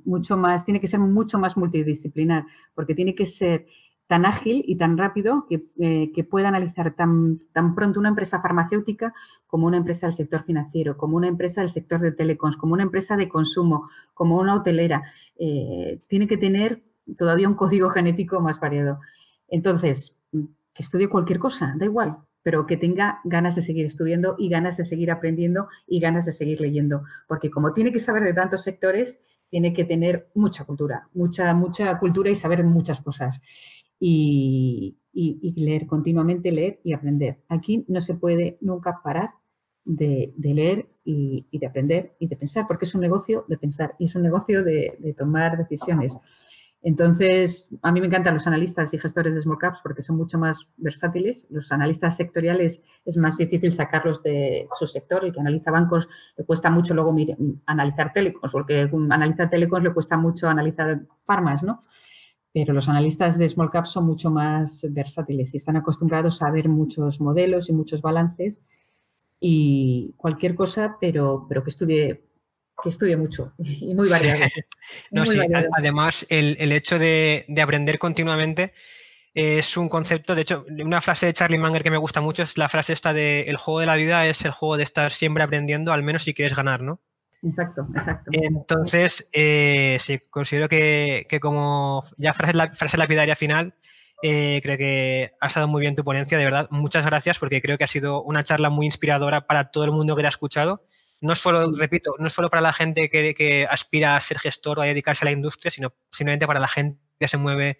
Speaker 3: mucho más, tiene que ser mucho más multidisciplinar, porque tiene que ser tan ágil y tan rápido eh, que, pueda analizar tan, tan, pronto una empresa farmacéutica como una empresa del sector financiero, como una empresa del sector de telecoms, como una empresa de consumo, como una hotelera. Eh, tiene que tener todavía un código genético más variado. Entonces, que estudie cualquier cosa, da igual, pero que tenga ganas de seguir estudiando y ganas de seguir aprendiendo y ganas de seguir leyendo, porque como tiene que saber de tantos sectores, tiene que tener mucha cultura, mucha, mucha cultura y saber muchas cosas y, leer, continuamente leer y aprender. Aquí no se puede nunca parar de, leer y, de aprender y de pensar, porque es un negocio de pensar y es un negocio de, tomar decisiones. Entonces, a mí me encantan los analistas y gestores de small caps porque son mucho más versátiles. Los analistas sectoriales es más difícil sacarlos de su sector. El que analiza bancos le cuesta mucho luego analizar telecos, porque analiza telecos le cuesta mucho analizar farmas, ¿no? Pero los analistas de small cap son mucho más versátiles y están acostumbrados a ver muchos modelos y muchos balances y cualquier cosa, pero, pero que estudie que estudie mucho y muy variado.
Speaker 2: Además, el, hecho de, aprender continuamente es un concepto, de hecho, una frase de Charlie Munger que me gusta mucho es la frase esta de el juego de la vida es el juego de estar siempre aprendiendo, al menos si quieres ganar, ¿no?
Speaker 3: Exacto, exacto.
Speaker 2: Entonces, eh, sí, considero que, como ya frase, la, frase lapidaria final, eh, creo que ha estado muy bien tu ponencia, de verdad. Muchas gracias porque creo que ha sido una charla muy inspiradora para todo el mundo que te ha escuchado no solo, repito, no solo para la gente que, que, aspira a ser gestor o a dedicarse a la industria, sino simplemente para la gente que se mueve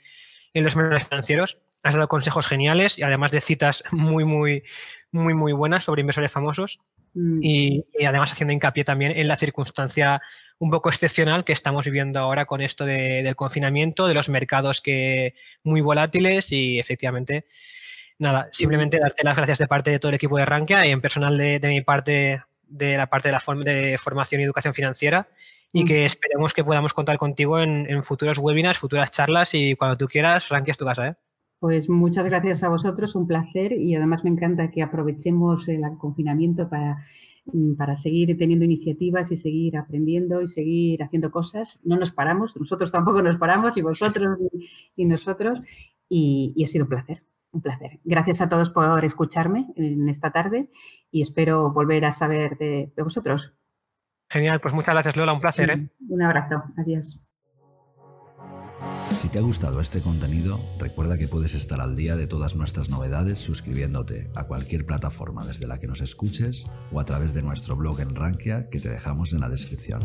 Speaker 2: en los mercados financieros. Has dado consejos geniales y además de citas muy, muy, muy, muy buenas sobre inversores famosos. Mm. Y, además haciendo hincapié también en la circunstancia un poco excepcional que estamos viviendo ahora con esto del confinamiento, de los mercados que muy volátiles y efectivamente, nada, simplemente darte las gracias de parte de todo el equipo de Rankia y en personal de, de mi parte de la parte de la de formación y educación financiera y que esperemos que podamos contar contigo en, futuros webinars, futuras charlas y cuando tú quieras, Rankia es tu casa. ¿eh?
Speaker 3: Pues muchas gracias a vosotros, un placer y además me encanta que aprovechemos el confinamiento para, mm, para seguir teniendo iniciativas y seguir aprendiendo y seguir haciendo cosas. No nos paramos, nosotros tampoco nos paramos, y vosotros y nosotros, y ha sido un placer un placer. Gracias a todos por escucharme en esta tarde y espero volver a saber de, vosotros.
Speaker 2: Genial, pues muchas gracias Lola, un placer. ¿eh?
Speaker 3: Un abrazo, adiós.
Speaker 1: Si te ha gustado este contenido, recuerda que puedes estar al día de todas nuestras novedades suscribiéndote a cualquier plataforma desde la que nos escuches o a través de nuestro blog en Rankia que te dejamos en la descripción.